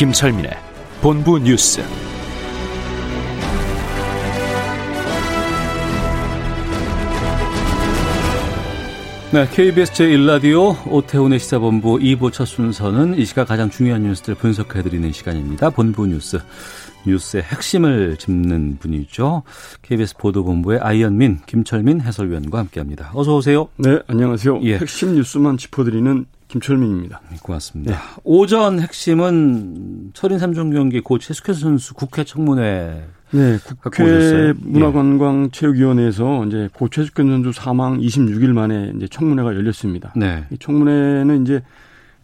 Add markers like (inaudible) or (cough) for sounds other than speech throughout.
김철민의 본부 뉴스. 네, KBS 제1라디오 오태훈의 시사본부 2부 첫 순서는 이 시각 가장 중요한 뉴스들 분석해드리는 시간입니다. 본부 뉴스, 뉴스의 핵심을 짚는 분이죠. KBS 보도본부의 아이언민, 김철민 해설위원과 함께합니다. 어서 오세요. 네, 안녕하세요. 예. 핵심 뉴스만 짚어드리는 김철민입니다. 네, 고맙습니다. 오전 핵심은 철인 3종 경기 고 최숙현 선수 국회 청문회 네? 국회 문화관광체육위원회에서 이제 고 최숙현 선수 사망 26일 만에 이제 청문회가 열렸습니다. 네. 이 청문회는 이제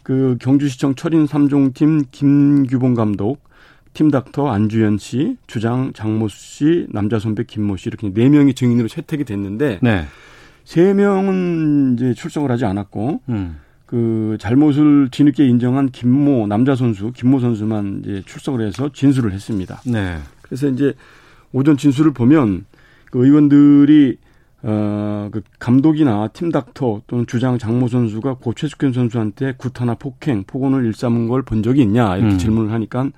그 경주시청 철인 3종팀 김규봉 감독, 팀 닥터 안주현 씨, 주장 장모수 씨, 남자 선배 김모 씨 이렇게 네 명이 증인으로 채택이 됐는데 네. 세 명은 이제 출석을 하지 않았고 음. 그 잘못을 뒤늦게 인정한 김모 남자 선수 김모 선수만 이제 출석을 해서 진술을 했습니다. 네. 그래서 이제 오전 진술을 보면 그 의원들이 어그 감독이나 팀 닥터 또는 주장 장모 선수가 고 최숙현 선수한테 구타나 폭행, 폭언을 일삼은 걸 본 적이 있냐 이렇게 음. 질문을 하니까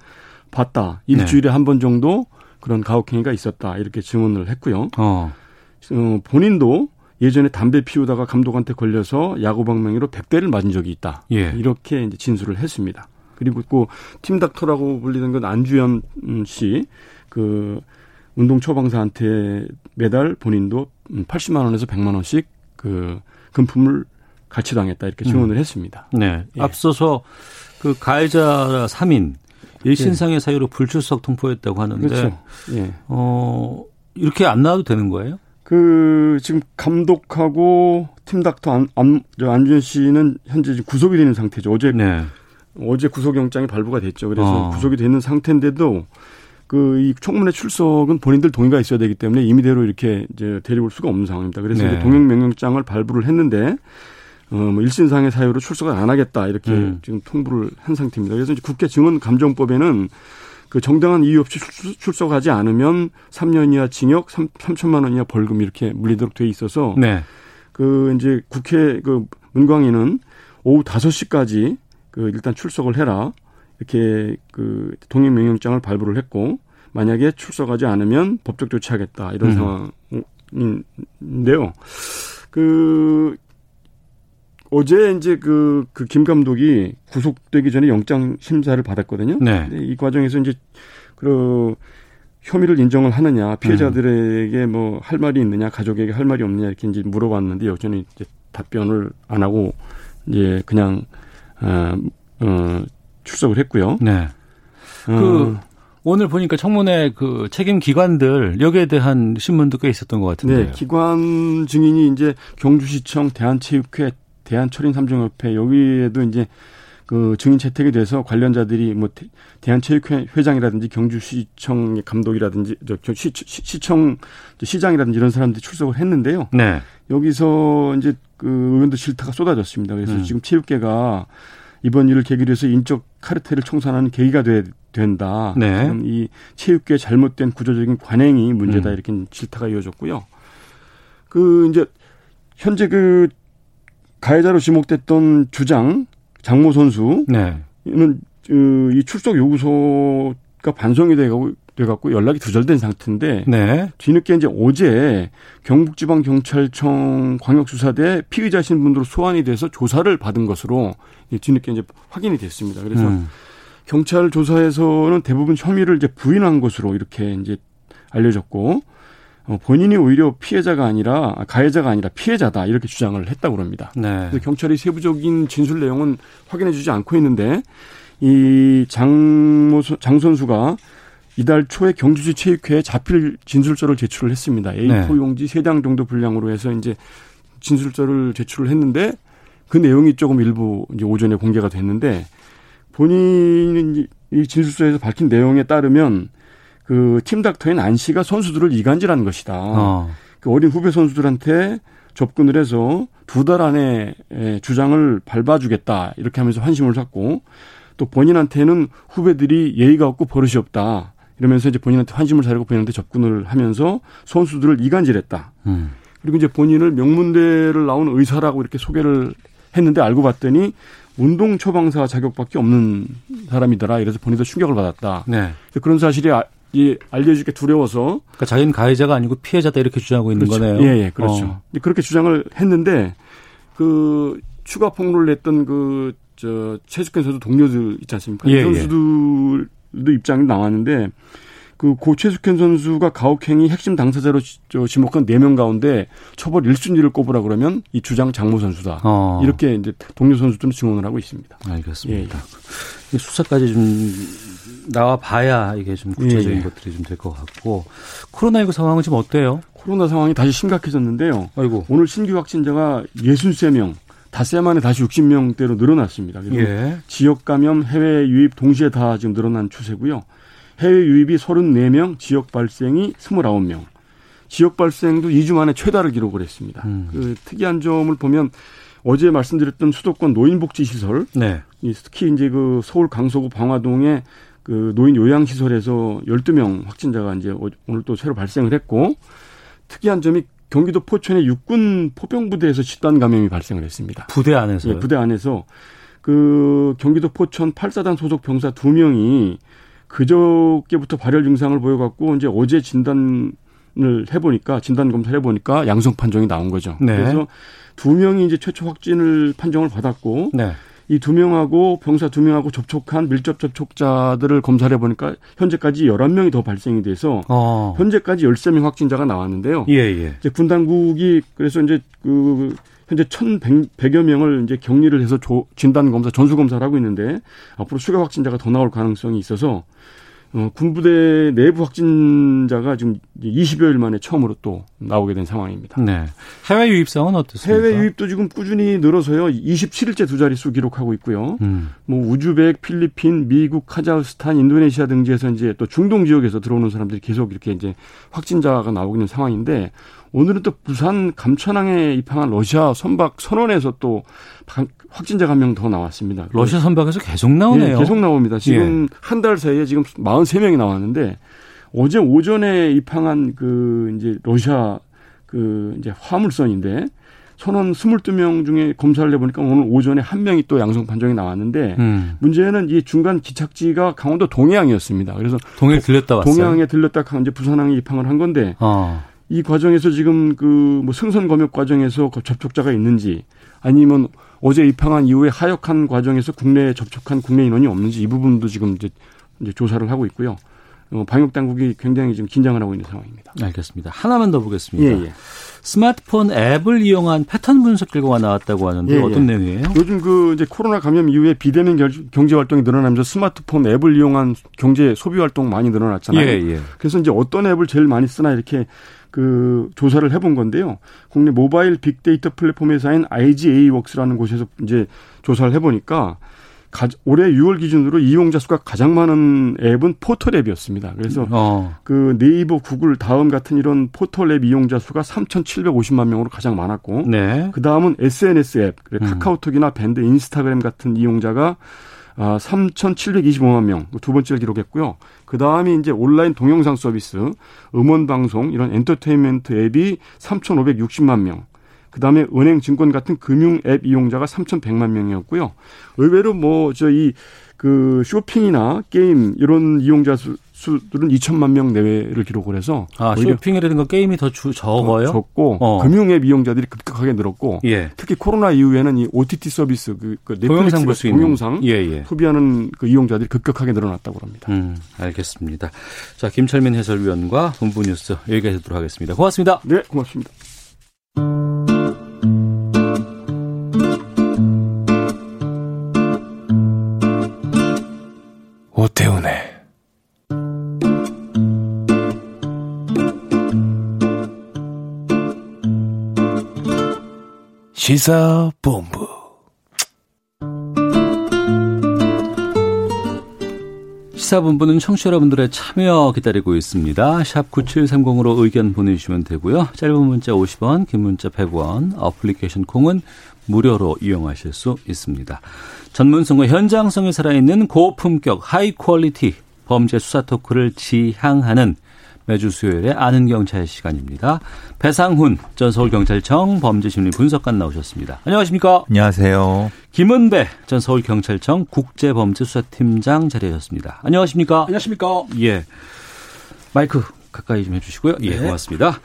봤다. 일주일에 한번 정도 그런 가혹행위가 있었다 이렇게 증언을 했고요. 어. 어, 본인도 예전에 담배 피우다가 감독한테 걸려서 야구방망이로 100대를 맞은 적이 있다. 예. 이렇게 이제 진술을 했습니다. 그리고 그팀 닥터라고 불리던 건 안주현 씨, 그 운동 처방사한테 매달 본인도 80만 원에서 100만 원씩 그 금품을 가치당했다 이렇게 증언을 했습니다. 네. 예. 앞서서 그 가해자 3인 일신상의 사유로 불출석 통보했다고 하는데 예. 그렇죠. 예. 어 이렇게 안 나와도 되는 거예요? 그 지금 감독하고 팀 닥터 안, 안, 저 안주현 씨는 현재 지금 구속이 되는 상태죠. 어제 네. 어제 구속영장이 발부가 됐죠. 그래서 어. 구속이 되는 상태인데도 그 이 청문회 출석은 본인들 동의가 있어야 되기 때문에 임의대로 이렇게 이제 데려올 수가 없는 상황입니다. 그래서 네. 동행명령장을 발부를 했는데 어뭐 일신상의 사유로 출석을 안 하겠다 이렇게 음. 지금 통보를 한 상태입니다. 그래서 이제 국회 증언 감정법에는 그 정당한 이유 없이 출- 출석하지 않으면 3년 이하 징역 3, 3천만 원 이하 벌금 이렇게 물리도록 돼 있어서 네. 그 이제 국회 그 문광위는 오후 5시까지 그 일단 출석을 해라. 이렇게 그 동행 명령장을 발부를 했고 만약에 출석하지 않으면 법적 조치하겠다. 이런 음. 상황인데요. 그 어제 이제 그, 그 김 감독이 구속되기 전에 영장 심사를 받았거든요. 네. 근데 이 과정에서 이제 그 혐의를 인정을 하느냐, 피해자들에게 뭐 할 말이 있느냐, 가족에게 할 말이 없느냐 이렇게 이제 물어봤는데 여전히 이제 답변을 안 하고 이제 그냥 어, 어 출석을 했고요. 네. 그 어, 오늘 보니까 청문회 그 책임 기관들 여기에 대한 신문도 꽤 있었던 것 같은데요. 네, 기관 증인이 이제 경주시청 대한체육회, 대한철인삼종협회 여기에도 이제 그 증인 채택이 돼서 관련자들이 뭐 대- 대한체육회 회장이라든지 경주시청 감독이라든지 저, 저 시, 시, 시청 시장이라든지 이런 사람들이 출석을 했는데요. 네. 여기서 이제 그 의원들 질타가 쏟아졌습니다. 그래서 음. 지금 체육계가 이번 일을 계기로 해서 인적 카르텔을 청산하는 계기가 돼, 된다. 네. 이 체육계 잘못된 구조적인 관행이 문제다 음. 이렇게 질타가 이어졌고요. 그 이제 현재 그 가해자로 지목됐던 주장 장모 선수 네. 그, 이 출석 요구서가 반송이 돼가고 돼갖고 연락이 두절된 상태인데 네. 뒤늦게 이제 어제 경북지방경찰청 광역수사대 피의자 신 분으로 소환이 돼서 조사를 받은 것으로 이 뒤늦게 이제 확인이 됐습니다. 그래서 음. 경찰 조사에서는 대부분 혐의를 이제 부인한 것으로 이렇게 이제 알려졌고 어, 본인이 오히려 피해자가 아니라 아, 가해자가 아니라 피해자다 이렇게 주장을 했다고 합니다. 네. 경찰이 세부적인 진술 내용은 확인해주지 않고 있는데 이 장모 장 선수가 이달 초에 경주시 체육회에 자필 진술서를 제출을 했습니다. A4 네. 용지 세 장 정도 분량으로 해서 이제 진술서를 제출을 했는데 그 내용이 조금 일부 이제 오전에 공개가 됐는데 본인이 진술서에서 밝힌 내용에 따르면 그 팀 닥터인 안 씨가 선수들을 이간질한 것이다. 어. 그 어린 후배 선수들한테 접근을 해서 두 달 안에 주장을 밟아주겠다 이렇게 하면서 환심을 샀고 또 본인한테는 후배들이 예의가 없고 버릇이 없다 이러면서 이제 본인한테 환심을 사려고 본인한테 접근을 하면서 선수들을 이간질했다. 음. 그리고 이제 본인을 명문대를 나온 의사라고 이렇게 소개를 했는데 알고 봤더니 운동 처방사 자격밖에 없는 사람이더라. 이래서 본인도 충격을 받았다. 네. 그런 사실이 아, 이 알려지게 두려워서 그러니까 자기는 가해자가 아니고 피해자다 이렇게 주장하고 있는 그렇죠. 거네요. 예, 예, 그렇죠. 어. 그렇게 주장을 했는데 그 추가 폭로를 했던 그 저 최숙현 선수 동료들 있지 않습니까? 예, 이 예. 선수들도 예. 입장이 나왔는데 그고 최숙현 선수가 가혹행위 핵심 당사자로 지목한 4명 가운데 처벌 1순위를 꼽으라 그러면 이 주장 장모 선수다. 어. 이렇게 이제 동료 선수들은 증언을 하고 있습니다. 알겠습니다. 예. 예. 수사까지 좀 나와 봐야 이게 좀 구체적인 예. 예. 것들이 좀 될 것 같고 코로나19 상황은 지금 어때요? 코로나 상황이 다시 심각해졌는데요. 아이고. 오늘 신규 확진자가 63명, 닷새 만에 다시 60명대로 늘어났습니다. 예. 지역 감염, 해외 유입 동시에 다 지금 늘어난 추세고요. 해외 유입이 34명, 지역 발생이 29명. 지역 발생도 2주 만에 최다를 기록을 했습니다. 음. 그 특이한 점을 보면 어제 말씀드렸던 수도권 노인복지시설, 네. 특히 이제 그 서울 강서구 방화동에 그 노인 요양시설에서 12명 확진자가 이제 오늘 또 새로 발생을 했고 특이한 점이 경기도 포천의 육군 포병부대에서 집단 감염이 발생을 했습니다. 부대 안에서 예, 부대 안에서 그 경기도 포천 8사단 소속 병사 2명이 그저께부터 발열 증상을 보여갖고 이제 어제 진단을 해보니까 진단 검사를 해보니까 양성 판정이 나온 거죠. 네. 그래서 두 명이 이제 최초 확진을 판정을 받았고 네. 이 두 명하고 병사 두 명하고 접촉한 밀접 접촉자들을 검사를 해보니까 현재까지 열한 명이더 발생이 돼서 어. 현재까지 열세 명 확진자가 나왔는데요. 예, 예. 이제 군 당국이 그래서 이제 그 현재 천백여 명을 이제 격리를 해서 조, 진단 검사, 전수 검사를 하고 있는데 앞으로 추가 확진자가 더 나올 가능성이 있어서 어, 군부대 내부 확진자가 지금 20여일 만에 처음으로 또 나오게 된 상황입니다. 네. 해외 유입상은 어떻습니까? 해외 유입도 지금 꾸준히 늘어서요. 27일째 두 자릿수 기록하고 있고요. 음. 뭐 우즈벡, 필리핀, 미국, 카자흐스탄, 인도네시아 등지에서 이제 또 중동 지역에서 들어오는 사람들이 계속 이렇게 이제 확진자가 나오고 있는 상황인데 오늘은 또 부산 감천항에 입항한 러시아 선박 선원에서 또 확진자가 한 명 더 나왔습니다. 러시아 선박에서 계속 나오네요. 네, 계속 나옵니다. 지금 예. 한달 사이에 지금 43명이 나왔는데 어제 오전에 입항한 그 이제 러시아 그 이제 화물선인데 선원 22명 중에 검사를 해보니까 오늘 오전에 한 명이 또 양성 판정이 나왔는데 음. 문제는 이 중간 기착지가 강원도 동해항이었습니다. 그래서 동해 들렸다 왔어요. 동해항에 들렸다 이제 부산항에 입항을 한 건데 어. 이 과정에서 지금 그 뭐 승선 검역 과정에서 그 접촉자가 있는지 아니면 어제 입항한 이후에 하역한 과정에서 국내에 접촉한 국내 인원이 없는지 이 부분도 지금 이제, 이제 조사를 하고 있고요. 어, 방역 당국이 굉장히 지금 긴장을 하고 있는 상황입니다. 알겠습니다. 하나만 더 보겠습니다. 예, 예. 스마트폰 앱을 이용한 패턴 분석 결과가 나왔다고 하는데 예, 예. 어떤 내용이에요? 요즘 그 이제 코로나 감염 이후에 비대면 경제 활동이 늘어나면서 스마트폰 앱을 이용한 경제 소비 활동 많이 늘어났잖아요. 예, 예. 그래서 이제 어떤 앱을 제일 많이 쓰나 이렇게 그 조사를 해본 건데요. 국내 모바일 빅데이터 플랫폼 회사인 IGA웍스라는 곳에서 이제 조사를 해보니까 가, 올해 6월 기준으로 이용자 수가 가장 많은 앱은 포털 앱이었습니다. 그래서 어. 그 네이버, 구글, 다음 같은 이런 포털 앱 이용자 수가 3,750만 명으로 가장 많았고, 네. 그 다음은 SNS 앱, 음. 카카오톡이나 밴드, 인스타그램 같은 이용자가 아, 3,725만 명 두 번째를 기록했고요. 그 다음이 이제 온라인 동영상 서비스, 음원 방송 이런 엔터테인먼트 앱이 3,560만 명. 그 다음에 은행, 증권 같은 금융 앱 이용자가 3,100만 명이었고요. 의외로 뭐 저희 그 쇼핑이나 게임 이런 이용자 수, 수들은 2천만 명 내외를 기록을 해서 아, 쇼핑이라든가 게임이 더 주, 적어요? 적고 어. 금융앱 이용자들이 급격하게 늘었고 예. 특히 코로나 이후에는 이 OTT 서비스 그, 그 넷플릭스 볼수 동영상 예, 예. 소비하는 그 이용자들이 급격하게 늘어났다고 합니다. 음, 알겠습니다. 자 김철민 해설위원과 본부 뉴스 여기까지 듣도록 하겠습니다. 고맙습니다. 네, 고맙습니다. 오태훈의 시사본부. 시사본부는 청취자 여러분들의 참여 기다리고 있습니다. 샵 9730으로 의견 보내주시면 되고요. 짧은 문자 50원, 긴 문자 100원, 어플리케이션 콩은 무료로 이용하실 수 있습니다. 전문성과 현장성이 살아있는 고품격 high quality 범죄 수사 토크를 지향하는 매주 수요일에 아는 경찰 시간입니다. 배상훈 전 서울경찰청 범죄심리 분석관 나오셨습니다. 안녕하십니까? 안녕하세요. 김은배 전 서울경찰청 국제범죄수사팀장 자리하셨습니다. 안녕하십니까? 안녕하십니까? 예. 마이크 가까이 좀 해주시고요. 예, 네. 고맙습니다.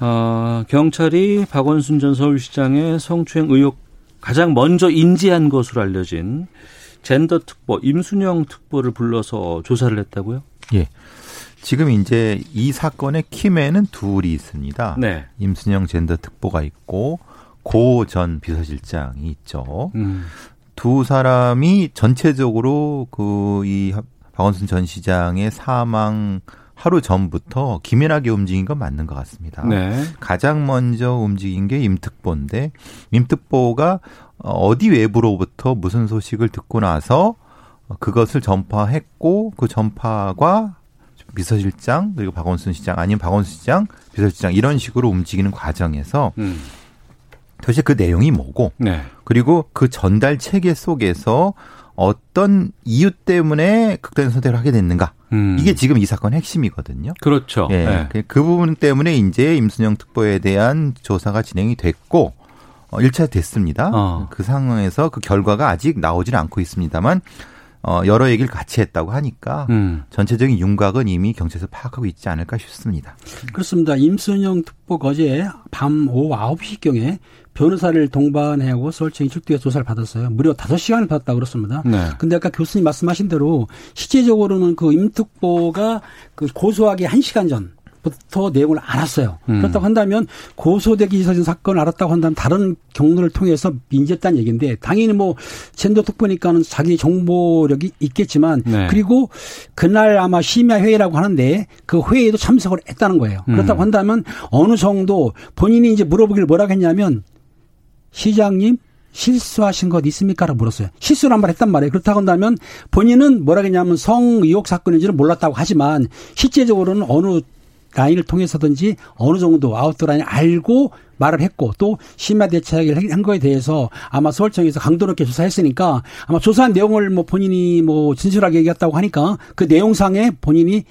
어, 경찰이 박원순 전 서울시장의 성추행 의혹 가장 먼저 인지한 것으로 알려진 젠더 특보 임순영 특보를 불러서 조사를 했다고요? 예. 지금 이제 이 사건의 키맨은 둘이 있습니다. 네. 임순영 젠더 특보가 있고 고 전 비서실장이 있죠. 음. 두 사람이 전체적으로 그 이 박원순 전 시장의 사망 하루 전부터 기민하게 움직인 건 맞는 것 같습니다. 네. 가장 먼저 움직인 게 임특보인데 임특보가 어디 외부로부터 무슨 소식을 듣고 나서 그것을 전파했고 그 전파가 비서실장 그리고 박원순 시장 아니면 박원순 시장 비서실장 이런 식으로 움직이는 과정에서 음. 도대체 그 내용이 뭐고 네. 그리고 그 전달 체계 속에서 어떤 이유 때문에 극단의 선택을 하게 됐는가 음. 이게 지금 이 사건 핵심이거든요. 그렇죠. 예. 네. 그- 그 부분 때문에 이제 임순영 특보에 대한 조사가 진행이 됐고 어 1차 됐습니다. 어. 그 상황에서 그 결과가 아직 나오지는 않고 있습니다만 어 여러 얘기를 같이 했다고 하니까 음. 전체적인 윤곽은 이미 경찰에서 파악하고 있지 않을까 싶습니다. 그렇습니다. 임순영 특보가 어제 밤 오후 9시경에 변호사를 동반하고 서울청 이 출두해서 조사를 받았어요. 무려 5시간을 받았다고 그렇습니다. 네. 근데 아까 교수님 말씀하신 대로 실제적으로는 그 임특보가 그 고소하기 1시간 전 부터 내용을 알았어요. 음. 그렇다고 한다면 고소되기 이전의 사건을 알았다고 한다면 다른 경로를 통해서 인지했다는 얘기인데 당연히 뭐 젠더 특보니까는 자기 정보력이 있겠지만 네. 그리고 그날 아마 심야 회의라고 하는데 그 회의에도 참석을 했다는 거예요. 음. 그렇다고 한다면 어느 정도 본인이 이제 물어보길 뭐라고 했냐면 시장님 실수하신 것 있습니까라고 물었어요. 실수를 한번 했단 말이에요. 그렇다고 한다면 본인은 뭐라 했냐면 성 의혹 사건인지는 몰랐다고 하지만 실제적으로는 어느 라인을 통해서든지 어느 정도 아웃도 라인 알고 말을 했고 또 심야 대책을 한 거에 대해서 아마 서울청에서 강도 높게 조사했으니까 아마 조사한 내용을 뭐 본인이 뭐 진술하게 얘기했다고 하니까 그 내용상에 본인이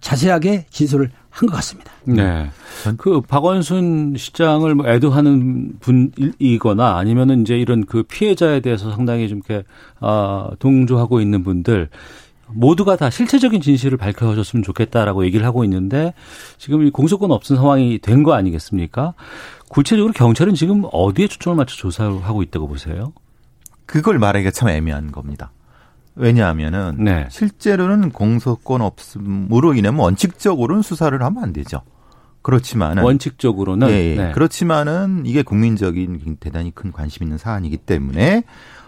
자세하게 진술을 한 것 같습니다. 네. 그 박원순 시장을 뭐 애도하는 분이거나 아니면은 이제 이런 그 피해자에 대해서 상당히 좀 이렇게 아 동조하고 있는 분들 모두가 다 실체적인 진실을 밝혀줬으면 좋겠다라고 얘기를 하고 있는데 지금 이 공소권 없은 상황이 된 거 아니겠습니까? 구체적으로 경찰은 지금 어디에 초점을 맞춰 조사하고 있다고 보세요? 그걸 말하기가 참 애매한 겁니다. 왜냐하면은 네. 실제로는 공소권 없음으로 인하면 원칙적으로는 수사를 하면 안 되죠. 그렇지만은 원칙적으로는 예, 예. 네. 그렇지만은 이게 국민적인 대단히 큰 관심 있는 사안이기 때문에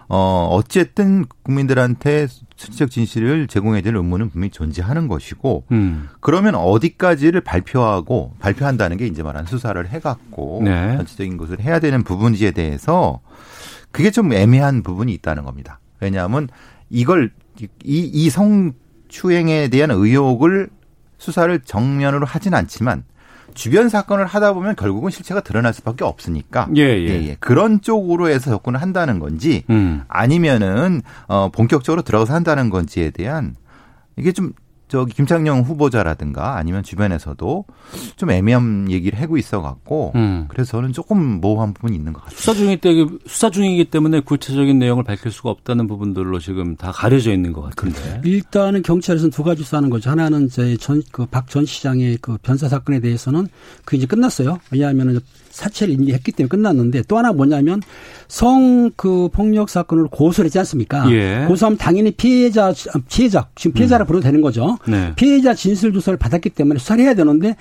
어 어쨌든 국민들한테 수치적 진실을 제공해야 될 의무는 분명히 존재하는 것이고 음. 그러면 어디까지를 발표하고 발표한다는 게 이제 말하는 수사를 해갖고 네. 전체적인 것을 해야 되는 부분지에 대해서 그게 좀 애매한 부분이 있다는 겁니다. 왜냐하면 이걸 이, 이 성추행에 대한 의혹을 수사를 정면으로 하진 않지만 주변 사건을 하다 보면 결국은 실체가 드러날 수밖에 없으니까 예, 예. 그런 쪽으로 해서 접근을 한다는 건지 음. 아니면은 어 본격적으로 들어가서 한다는 건지에 대한 이게 좀 저기 김창룡 후보자라든가 아니면 주변에서도 좀 애매한 얘기를 하고 있어 갖고 음. 그래서 저는 조금 모호한 부분이 있는 것 같습니다. 수사 중이기 때문에 수사 중이기 때문에 구체적인 내용을 밝힐 수가 없다는 부분들로 지금 다 가려져 있는 것 같은데. 일단은 경찰에서는 두 가지 수하는 거죠. 하나는 전그 전 시장의 그 변사 사건에 대해서는 그 이제 끝났어요. 왜냐하면 사체를 인지했기 때문에 끝났는데 또 하나 뭐냐면 성 그 폭력 사건을 고소를 했지 않습니까? 예. 고소하면 당연히 피해자 피해자 지금 피해자를 부르도 되는 거죠. 네. 피해자 진술 조사를 받았기 때문에 수사를 해야 되는데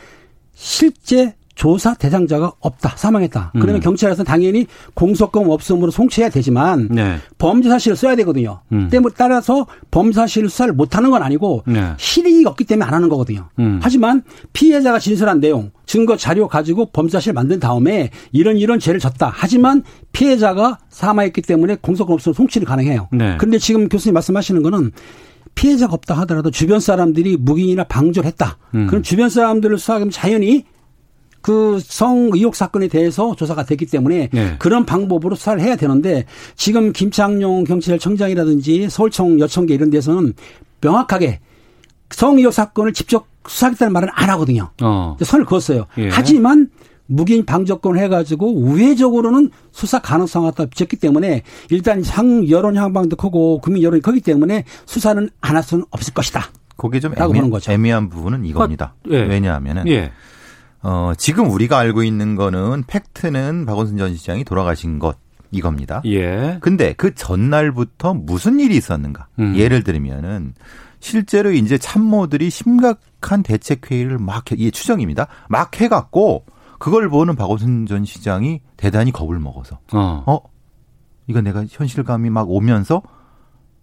실제 조사 대상자가 없다 사망했다. 그러면 음. 경찰에서는 당연히 공소권 없음으로 송치해야 되지만 네. 범죄 사실을 써야 되거든요. 음. 때문에 따라서 범죄 사실을 수사를 못하는 건 아니고 네. 실익이 없기 때문에 안 하는 거거든요. 음. 하지만 피해자가 진술한 내용, 증거 자료 가지고 범죄 사실 만든 다음에 이런 이런 죄를 졌다. 하지만 피해자가 사망했기 때문에 공소권 없으면 송치를 가능해요. 네. 그런데 지금 교수님 말씀하시는 거는 피해자가 없다 하더라도 주변 사람들이 묵인이나 방조를 했다. 음. 그럼 주변 사람들을 수사하면 자연히 그 성 의혹 사건에 대해서 조사가 됐기 때문에 네. 그런 방법으로 수사를 해야 되는데 지금 김창룡 경찰청장이라든지 서울청 여청계 이런 데서는 명확하게 성 의혹 사건을 직접 수사하겠다는 말은 안 하거든요. 어. 선을 그었어요. 예. 하지만 무기인 방조권 해가지고 우회적으로는 수사 가능성이 갖다 비쳤기 때문에 일단 상 여론 향방도 크고 국민 여론이 크기 때문에 수사는 안 할 수는 없을 것이다. 그게 좀 애매, 보는 거죠. 애매한 부분은 이겁니다. 예. 왜냐하면은 예. 어, 지금 우리가 알고 있는 거는 팩트는 박원순 전 시장이 돌아가신 것 이겁니다. 예. 근데 그 전날부터 무슨 일이 있었는가? 음. 예를 들면은 실제로 이제 참모들이 심각한 대책 회의를 막 해, 이게 추정입니다. 막 해갖고 그걸 보는 박원순 전 시장이 대단히 겁을 먹어서 어. 어 이거 내가 현실감이 막 오면서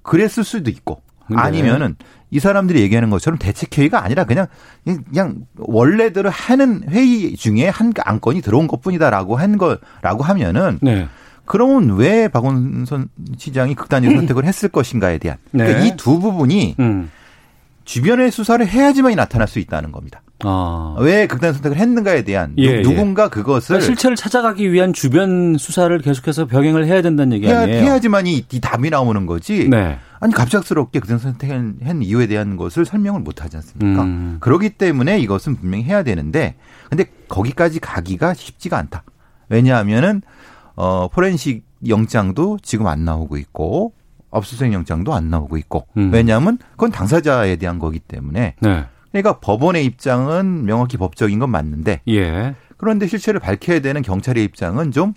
그랬을 수도 있고 네. 아니면은 이 사람들이 얘기하는 것처럼 대책 회의가 아니라 그냥 그냥 원래대로 하는 회의 중에 한 안건이 들어온 것뿐이다라고 한 거라고 하면은 네. 그러면 왜 박원순 시장이 극단적 (clears throat) 선택을 했을 것인가에 대한 네. 그러니까 이 두 부분이 음. 주변의 수사를 해야지만이 나타날 수 있다는 겁니다. 아. 왜 극단 선택을 했는가에 대한 예, 누, 군가 그것을 그러니까 실체를 찾아가기 위한 주변 수사를 계속해서 병행을 해야 된다는 얘기 해야, 아니에요? 해야지만이 이, 이 답이 나오는 거지. 네. 아니 갑작스럽게 극단 선택한 한 이유에 대한 것을 설명을 못 하지 않습니까? 음. 그렇기 때문에 이것은 분명히 해야 되는데 근데 거기까지 가기가 쉽지가 않다. 왜냐하면은 어 포렌식 영장도 지금 안 나오고 있고 압수수색 영장도 안 나오고 있고 음. 왜냐하면 그건 당사자에 대한 거기 때문에 네. 그러니까 법원의 입장은 명확히 법적인 건 맞는데 예. 그런데 실체를 밝혀야 되는 경찰의 입장은 좀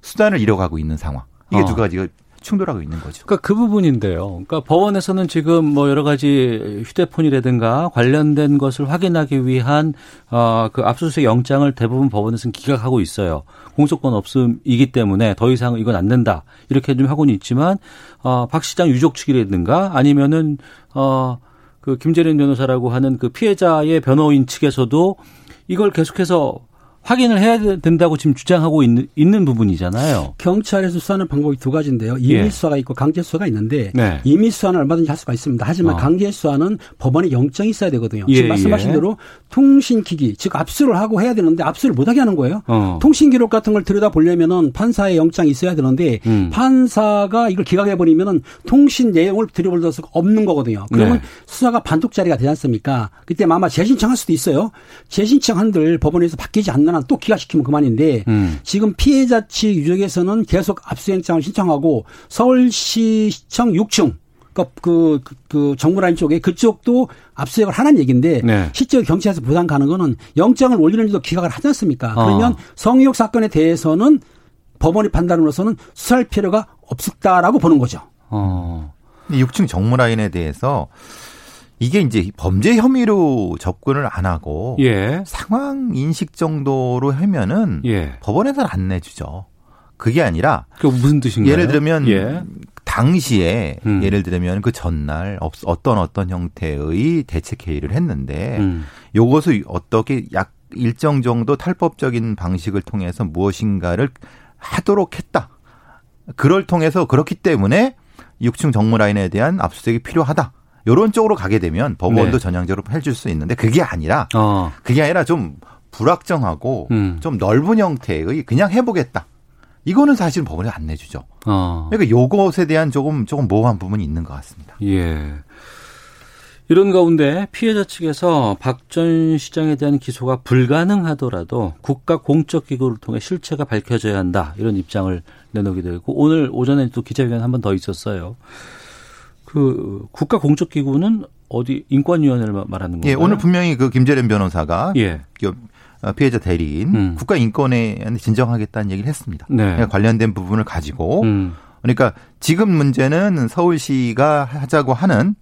수단을 잃어가고 있는 상황. 이게 어. 두 가지가 충돌하고 있는 거죠. 그러니까 그 부분인데요. 그러니까 법원에서는 지금 뭐 여러 가지 휴대폰이라든가 관련된 것을 확인하기 위한 어그 압수수색 영장을 대부분 법원에서는 기각하고 있어요. 공소권 없음이기 때문에 더 이상 이건 안 된다. 이렇게 좀 하고는 있지만 어박 시장 유족 측이라든가 아니면은 어그 김재련 변호사라고 하는 그 피해자의 변호인 측에서도 이걸 계속해서 확인을 해야 된다고 지금 주장하고 있는, 있는 부분이잖아요. 경찰에서 수사하는 방법이 두 가지인데요. 임의 수사가 있고 강제 수사가 있는데 네. 임의 수사는 얼마든지 할 수가 있습니다. 하지만 어. 강제 수사는 법원에 영장이 있어야 되거든요. 예, 지금 말씀하신 예. 대로 통신기기 즉 압수를 하고 해야 되는데 압수를 못하게 하는 거예요. 어. 통신 기록 같은 걸 들여다 보려면은 판사의 영장이 있어야 되는데 음. 판사가 이걸 기각해 버리면은 통신 내용을 들여볼 수가 없는 거거든요. 그러면 네. 수사가 반쪽짜리가 되지 않습니까? 그때 아마 재신청할 수도 있어요. 재신청 한들 법원에서 바뀌지 않는 한또 기각시키면 그만인데 음. 지금 피해자 측 유족에서는 계속 압수영장을 신청하고 서울시청 6층 그러니까 그, 그, 그 정부라인 쪽에 그쪽도 압수수색을 하는 얘기인데 네. 실제 경찰에서 부담 가는 거는 영장을 올리는데도 기각을 하지 않습니까? 어. 그러면 성희욕 사건에 대해서는 법원의 판단으로서는 수사할 필요가 없었다라고 보는 거죠. 어. 6층 정무라인에 대해서 이게 이제 범죄 혐의로 접근을 안 하고 예. 상황 인식 정도로 하면은 예. 법원에서는 안 내주죠. 그게 아니라 그 무슨 뜻인가요? 예를 들면 예. 당시에 음. 예를 들면 그 전날 없- 어떤 어떤 형태의 대책 회의를 했는데 음. 요것을 어떻게 약 일정 정도 탈법적인 방식을 통해서 무엇인가를 하도록 했다. 그걸 통해서 그렇기 때문에 6층 정무 라인에 대한 압수수색이 필요하다. 요런 쪽으로 가게 되면 법원도 네. 전향적으로 해줄 수 있는데 그게 아니라 어. 그게 아니라 좀 불확정하고 음. 좀 넓은 형태의 그냥 해보겠다. 이거는 사실 법원에 안 내주죠. 어. 그러니까 요것에 대한 조금 조금 모호한 부분이 있는 것 같습니다. 예. 이런 가운데 피해자 측에서 박 전 시장에 대한 기소가 불가능하더라도 국가 공적 기구를 통해 실체가 밝혀져야 한다. 이런 입장을 내놓게 되고 오늘 오전에 또 기자회견 한 번 더 있었어요. 그 국가 공적 기구는 어디 인권위원회를 마- 말하는 건가요? 예, 오늘 분명히 그 김재련 변호사가 예. 그, 어, 피해자 대리인 음. 국가인권에 진정하겠다는 얘기를 했습니다. 네. 그러니까 관련된 부분을 가지고 음. 그러니까 지금 문제는 서울시가 하자고 하는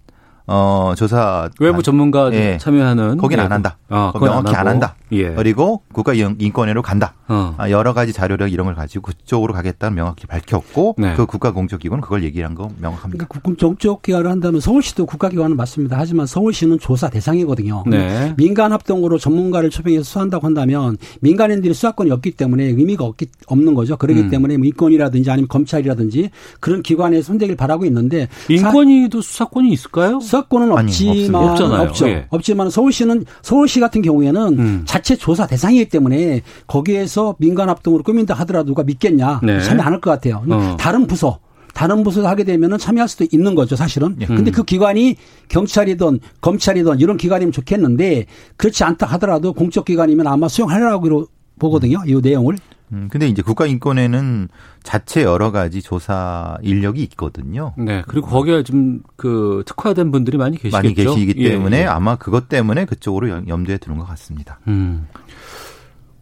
어 조사 외부 전문가 예. 참여하는 거긴 안 외부. 한다. 어, 명확히 안 하고. 한다. 예. 그리고 국가 인권회로 간다. 어. 아, 여러 가지 자료력 이런 걸 가지고 그쪽으로 가겠다는 명확히 밝혔고 네. 그 국가 공적기구는 그걸 얘기한 거 명확합니다. 그러니까 정적 기관을 한다면 서울시도 국가 기관은 맞습니다. 하지만 서울시는 조사 대상이거든요. 네. 민간 합동으로 전문가를 초빙해서 수사한다고 한다면 민간인들이 수사권이 없기 때문에 의미가 없기, 없는 거죠. 그렇기 음. 때문에 뭐 인권이라든지 아니면 검찰이라든지 그런 기관에 손대길 바라고 있는데 인권위도 수사권이 있을까요? 사- 아니, 없지만 없습니다. 없잖아요. 없죠. 예. 없지만 서울시는 서울시 같은 경우에는 음. 자체 조사 대상이기 때문에 거기에서 민간 합동으로 꾸민다 하더라도 누가 믿겠냐 네. 참여 안 할 것 같아요. 어. 다른 부서 다른 부서 하게 되면은 참여할 수도 있는 거죠, 사실은. 예. 근데 음. 그 기관이 경찰이든 검찰이든 이런 기관이면 좋겠는데 그렇지 않다 하더라도 공적 기관이면 아마 수용하려고 보거든요. 이 내용을. 음, 근데 이제 국가인권에는 자체 여러 가지 조사 인력이 있거든요. 네. 그리고 거기에 좀그 특화된 분들이 많이 계시겠죠. 많이 계시기 예, 때문에 예. 아마 그것 때문에 그쪽으로 염- 염두에 두는 것 같습니다. 음.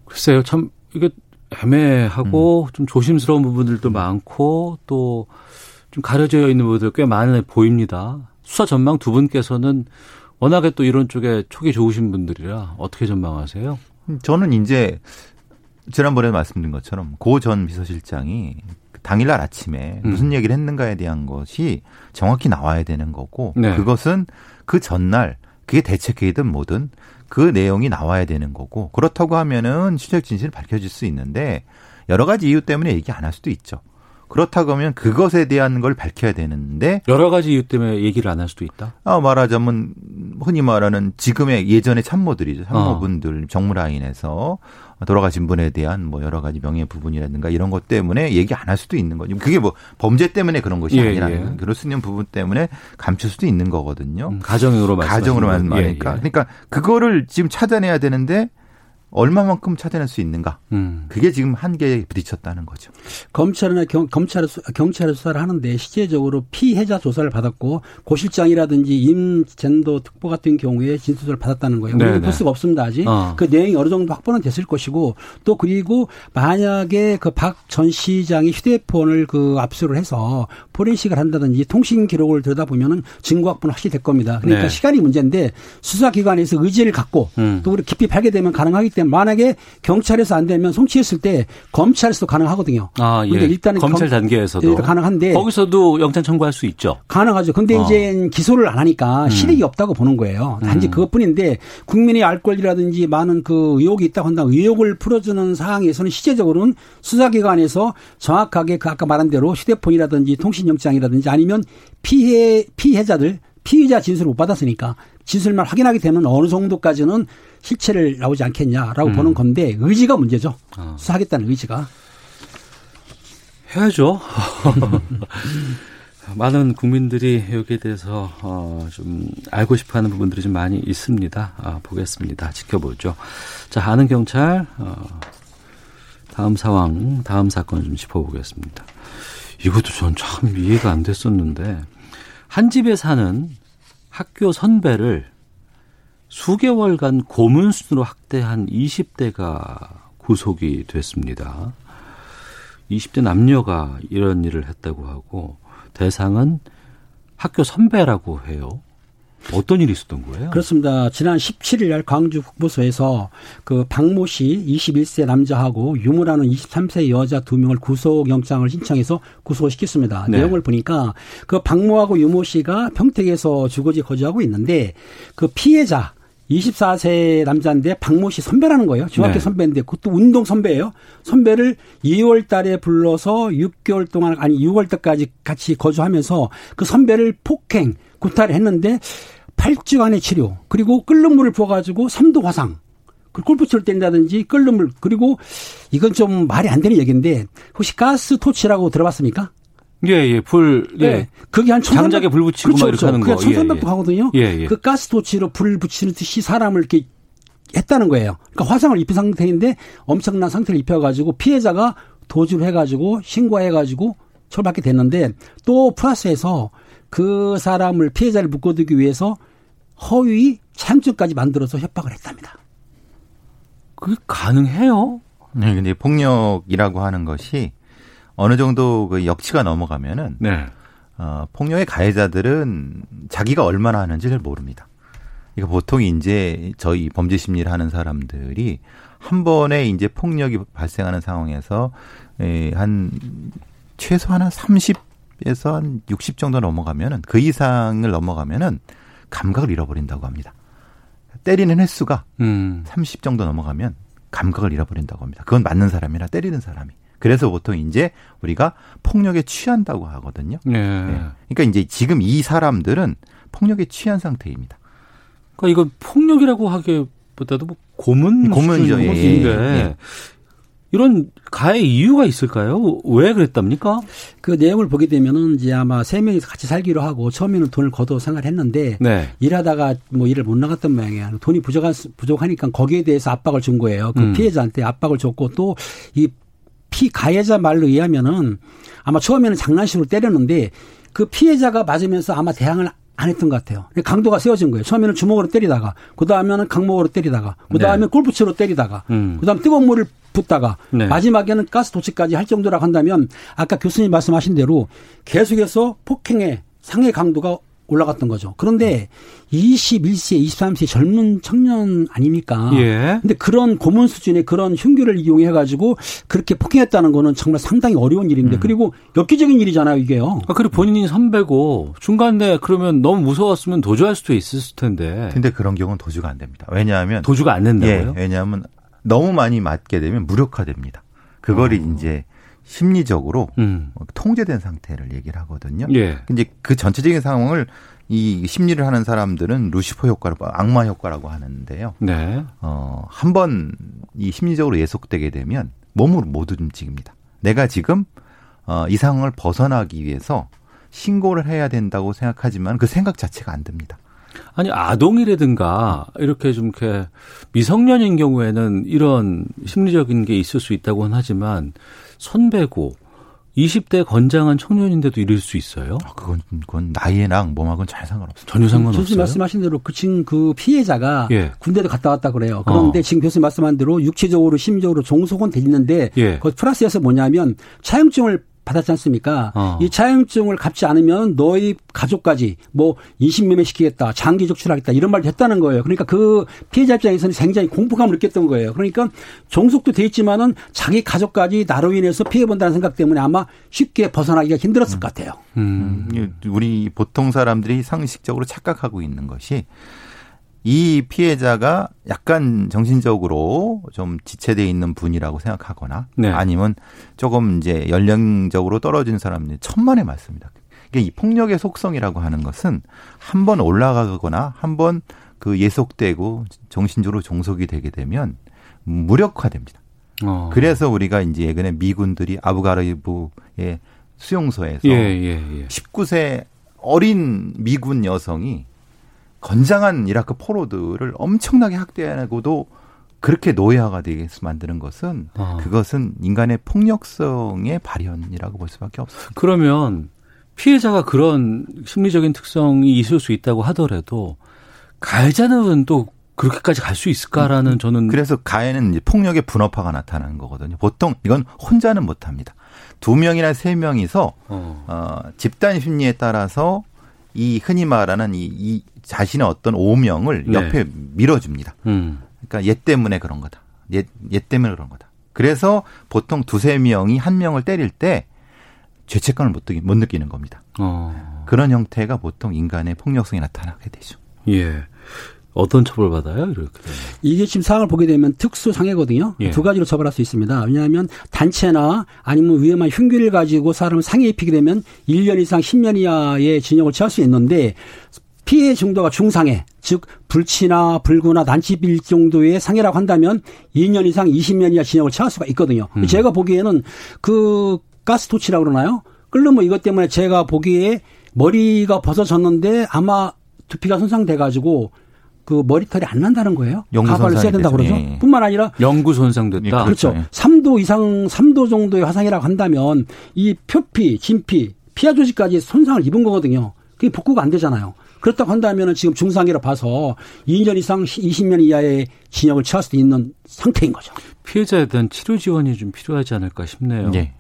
글쎄요, 참, 이게 애매하고 좀 조심스러운 부분들도 많고 또 좀 가려져 있는 부분들 꽤 많아 보입니다. 수사 전망 두 분께서는 워낙에 또 이런 쪽에 촉이 좋으신 분들이라 어떻게 전망하세요? 음, 저는 이제 지난번에 말씀드린 것처럼 고 전 비서실장이 당일날 아침에 음. 무슨 얘기를 했는가에 대한 것이 정확히 나와야 되는 거고 네. 그것은 그 전날 그게 대책회의든 뭐든 그 내용이 나와야 되는 거고 그렇다고 하면은 실적 진실을 밝혀질 수 있는데 여러 가지 이유 때문에 얘기 안 할 수도 있죠. 그렇다고 하면 그것에 대한 걸 밝혀야 되는데 여러 가지 이유 때문에 얘기를 안 할 수도 있다. 아, 말하자면 흔히 말하는 지금의 예전의 참모들이죠. 참모분들 어. 정무라인에서 돌아가신 분에 대한 뭐 여러 가지 명예 부분이라든가 이런 것 때문에 얘기 안 할 수도 있는 거죠. 그게 뭐 범죄 때문에 그런 것이 예, 아니라 예. 그럴 수 있는 부분 때문에 감출 수도 있는 거거든요. 음, 가정으로 말씀 가정으로 말하니까. 그러니까 그거를 지금 찾아내야 되는데 얼마만큼 찾아낼 수 있는가? 음. 그게 지금 한계에 부딪혔다는 거죠. 검찰이나 경, 검찰 경찰에 수사를 하는데 실제적으로 피해자 조사를 받았고 고실장이라든지 임젠도 특보 같은 경우에 진술을 받았다는 거예요. 네, 우리는 네. 볼 수가 없습니다 아직. 어. 그 내용이 어느 정도 확보는 됐을 것이고 또 그리고 만약에 그 박 전 시장이 휴대폰을 그 압수를 해서 포렌식을 한다든지 통신 기록을 들여다보면은 증거 확보는 확실히 될 겁니다. 그러니까 네. 시간이 문제인데 수사기관에서 의지를 갖고 음. 또 우리 깊이 팔게 되면 가능하기 때문에 만약에 경찰에서 안 되면 송치했을 때 검찰에서도 가능하거든요. 아, 예. 근데 일단은 검찰 검- 단계에서도 예, 가능한데 거기서도 영장 청구할 수 있죠. 가능하죠. 근데 어. 이제 기소를 안 하니까 실익이 없다고 보는 거예요. 단지 음. 그것뿐인데 국민의 알 권리라든지 많은 그 의혹이 있다고 한다. 의혹을 풀어주는 사항에서는 실제적으로는 수사기관에서 정확하게 그 아까 말한 대로 휴대폰이라든지 통신영장이라든지 아니면 피해 피해자들 피의자 진술을 못 받았으니까 진술만 확인하게 되면 어느 정도까지는 실체를 나오지 않겠냐라고 음. 보는 건데 의지가 문제죠. 아. 수사하겠다는 의지가. 해야죠. (laughs) 많은 국민들이 여기에 대해서 어, 좀 알고 싶어하는 부분들이 좀 많이 있습니다. 아, 보겠습니다. 지켜보죠. 자, 아는 경찰 어, 다음 상황, 다음 사건 좀 짚어보겠습니다. 이것도 전 참 이해가 안 됐었는데 한 집에 사는 학교 선배를 수개월간 고문순으로 학대한 20대가 구속이 됐습니다. 20대 남녀가 이런 일을 했다고 하고 대상은 학교 선배라고 해요. 어떤 일이 있었던 거예요? 그렇습니다. 지난 17일 날 광주 국보소에서 그 박모 씨 21세 남자하고 유무라는 23세 여자 두 명을 구속영장을 신청해서 구속을 시켰습니다. 네. 내용을 보니까 그 박모하고 유모 씨가 평택에서 주거지 거주하고 있는데 그 피해자 24세 남자인데 박모 씨 선배라는 거예요. 중학교 네. 선배인데 그것도 운동 선배예요. 선배를 2월 달에 불러서 6개월 동안 아니 6월 때까지 같이 거주하면서 그 선배를 폭행, 구타를 했는데 8주간의 치료 그리고 끓는 물을 부어가지고 3도 화상 그 골프치를 뗀다든지 끓는 물 그리고 이건 좀 말이 안 되는 얘기인데 혹시 가스 토치라고 들어봤습니까? 예, 예, 불, 예. 네. 그게 한 1300. 장작에 불 붙이고 막 이렇게 하는 거. 그게 예, 1300도 예. 하거든요. 예, 예. 그 가스 토치로 불 붙이는 듯이 사람을 이렇게 했다는 거예요. 그러니까 화상을 입힌 상태인데 엄청난 상태를 입혀가지고 피해자가 도주를 해가지고 신고해가지고 처벌받게 됐는데 또 플러스해서 그 사람을 피해자를 묶어두기 위해서 허위 차용증까지 만들어서 협박을 했답니다. 그게 가능해요? 네, 근데 폭력이라고 하는 것이 어느 정도 그 역치가 넘어가면은 네. 어, 폭력의 가해자들은 자기가 얼마나 하는지를 모릅니다. 그러니까 보통 이제 저희 범죄 심리를 하는 사람들이 한 번에 이제 폭력이 발생하는 상황에서 에, 한 최소한 한 30 에서 한 60 정도 넘어가면은 그 이상을 넘어가면은 감각을 잃어버린다고 합니다. 때리는 횟수가 음. 30 정도 넘어가면 감각을 잃어버린다고 합니다. 그건 맞는 사람이나 때리는 사람이. 그래서 보통 이제 우리가 폭력에 취한다고 하거든요. 예. 네. 그러니까 이제 지금 이 사람들은 폭력에 취한 상태입니다. 그러니까 이건 폭력이라고 하기보다도 뭐 고문 고문이죠. 예, 수준인데 예. 이런 가해 이유가 있을까요? 왜 그랬답니까? 그 내용을 보게 되면은 이제 아마 세 명이서 같이 살기로 하고 처음에는 돈을 걷어 생활했는데 네. 일하다가 뭐 일을 못 나갔던 모양이야. 돈이 부족한 부족하니까 거기에 대해서 압박을 준 거예요. 그 음. 피해자한테 압박을 줬고 또이 피 가해자 말로 의하면은 아마 처음에는 장난식으로 때렸는데 그 피해자가 맞으면서 아마 대항을 안 했던 것 같아요. 강도가 세워진 거예요. 처음에는 주먹으로 때리다가, 그 다음에는 강목으로 때리다가, 그 다음에 네. 골프채로 때리다가, 음. 그 다음 뜨거운 물을 붓다가, 네. 마지막에는 가스 도치까지 할 정도라고 한다면, 아까 교수님 말씀하신 대로 계속해서 폭행의 상해 강도가 올라갔던 거죠. 그런데 21세, 23세 젊은 청년 아닙니까? 예. 근데 그런 고문 수준의 그런 흉기를 이용해 가지고 그렇게 폭행했다는 거는 정말 상당히 어려운 일인데 그리고 엽기적인 일이잖아요, 이게요. 아, 그리고 본인이 선배고 중간에 그러면 너무 무서웠으면 도주할 수도 있었을 텐데 근데 그런 경우는 도주가 안 됩니다. 왜냐하면 도주가 안 예, 된다고요? 왜냐하면 너무 많이 맞게 되면 무력화됩니다. 그거를 이제 심리적으로 음. 통제된 상태를 얘기를 하거든요. 예. 근데 그 전체적인 상황을 이 심리를 하는 사람들은 루시퍼 효과로 악마 효과라고 하는데요. 네. 어, 한 번 이 심리적으로 예속되게 되면 몸으로 못 움직입니다. 내가 지금 어, 이 상황을 벗어나기 위해서 신고를 해야 된다고 생각하지만 그 생각 자체가 안 듭니다. 아니 아동이라든가 이렇게 좀 이렇게 미성년인 경우에는 이런 심리적인 게 있을 수 있다고는 하지만 선배고 20대 건장한 청년인데도 이럴 수 있어요? 아, 그건 그건 나이랑 몸하고는 잘 상관없습니다. 전혀 교수님 상관없어요. 말씀하신 대로 그 지금 그 피해자가 예. 군대도 갔다 왔다 그래요. 그런데 어. 지금 교수님 말씀한 대로 육체적으로 심리적으로 종속은 돼 있는데 예. 그 플러스에서 뭐냐면 차용증을 받았지 않습니까? 어. 이 차용증을 갚지 않으면 너희 가족까지 뭐 인신매매 시키겠다, 장기 적출하겠다 이런 말도 했다는 거예요. 그러니까 그 피해자 입장에서는 굉장히 공포감을 느꼈던 거예요. 그러니까 종속도 돼 있지만은 자기 가족까지 나로 인해서 피해 본다는 생각 때문에 아마 쉽게 벗어나기가 힘들었을 것 같아요. 음. 음, 우리 보통 사람들이 상식적으로 착각하고 있는 것이 이 피해자가 약간 정신적으로 좀 지체돼 있는 분이라고 생각하거나 네. 아니면 조금 이제 연령적으로 떨어진 사람들 천만의 말씀입니다. 이게 이 폭력의 속성이라고 하는 것은 한 번 올라가거나 한 번 그 예속되고 정신적으로 종속이 되게 되면 무력화됩니다. 어. 그래서 우리가 이제 예전에 미군들이 아부가르부의 수용소에서 예, 예, 예. 19세 어린 미군 여성이 건장한 이라크 포로들을 엄청나게 학대하고도 그렇게 노예화가 되게 만드는 것은 어. 그것은 인간의 폭력성의 발현이라고 볼 수밖에 없습니다. 그러면 피해자가 그런 심리적인 특성이 있을 수 있다고 하더라도 가해자는 또 그렇게까지 갈 수 있을까라는 저는 그래서 가해는 이제 폭력의 분업화가 나타나는 거거든요. 보통 이건 혼자는 못 합니다. 두 명이나 세 명이서 어. 어, 집단 심리에 따라서 이 흔히 말하는 이, 이 자신의 어떤 오명을 네. 옆에 밀어줍니다. 음. 그러니까 얘 때문에 그런 거다. 얘, 얘 때문에 그런 거다. 그래서 보통 두세 명이 한 명을 때릴 때 죄책감을 못, 느끼, 못 느끼는 겁니다. 어. 그런 형태가 보통 인간의 폭력성이 나타나게 되죠. 예. 어떤 처벌 받아요? 이렇게 되면. 이게 지금 사항을 보게 되면 특수 상해거든요. 예. 두 가지로 처벌할 수 있습니다. 왜냐하면 단체나 아니면 위험한 흉기를 가지고 사람을 상해 입히게 되면 1년 이상 10년 이하의 징역을 처할 수 있는데 피해 정도가 중상해, 즉 불치나 불구나 난치빌 정도의 상해라고 한다면 2년 이상 20년 이하 징역을 처할 수가 있거든요. 음. 제가 보기에는 그 가스 토치라고 그러나요? 끓는 뭐 이것 때문에 제가 보기에 머리가 벗어졌는데 아마 두피가 손상돼 가지고 그 머리털이 안 난다는 거예요. 가발을 써야 된다고. 그러죠. 예, 예. 뿐만 아니라 영구 손상됐다. 예, 그렇죠. 예. 3도 이상 3도 정도의 화상이라고 한다면 이 표피, 진피, 피하 조직까지 손상을 입은 거거든요. 그게 복구가 안 되잖아요. 그렇다고 한다면 지금 중상이라 봐서 2년 이상 20년 이하의 징역을 처할 수도 있는 상태인 거죠. 피해자에 대한 치료 지원이 좀 필요하지 않을까 싶네요. 예.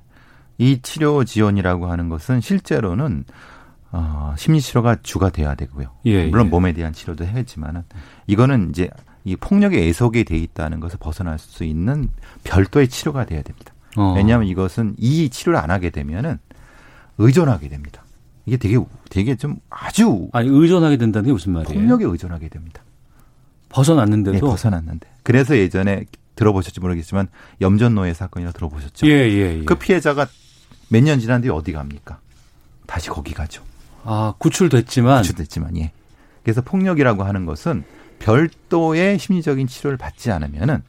이 치료 지원이라고 하는 것은 실제로는 어, 심리 치료가 주가 돼야 되고요. 예, 물론 예. 몸에 대한 치료도 해야지만은 이거는 이제 이 폭력의 애속에 돼 있다는 것을 벗어날 수 있는 별도의 치료가 돼야 됩니다. 어. 왜냐하면 이것은 이 치료를 안 하게 되면은 의존하게 됩니다. 이게 되게 되게 좀 아주 아니 의존하게 된다는 게 무슨 말이에요? 폭력에 의존하게 됩니다. 벗어났는데도 예, 벗어났는데. 그래서 예전에 들어보셨지 모르겠지만 염전노예 사건이라 들어보셨죠? 예, 예, 예. 그 피해자가 몇 년 지난 뒤에 어디 갑니까? 다시 거기 가죠. 아, 구출됐지만 구출됐지만 예. 그래서 폭력이라고 하는 것은 별도의 심리적인 치료를 받지 않으면은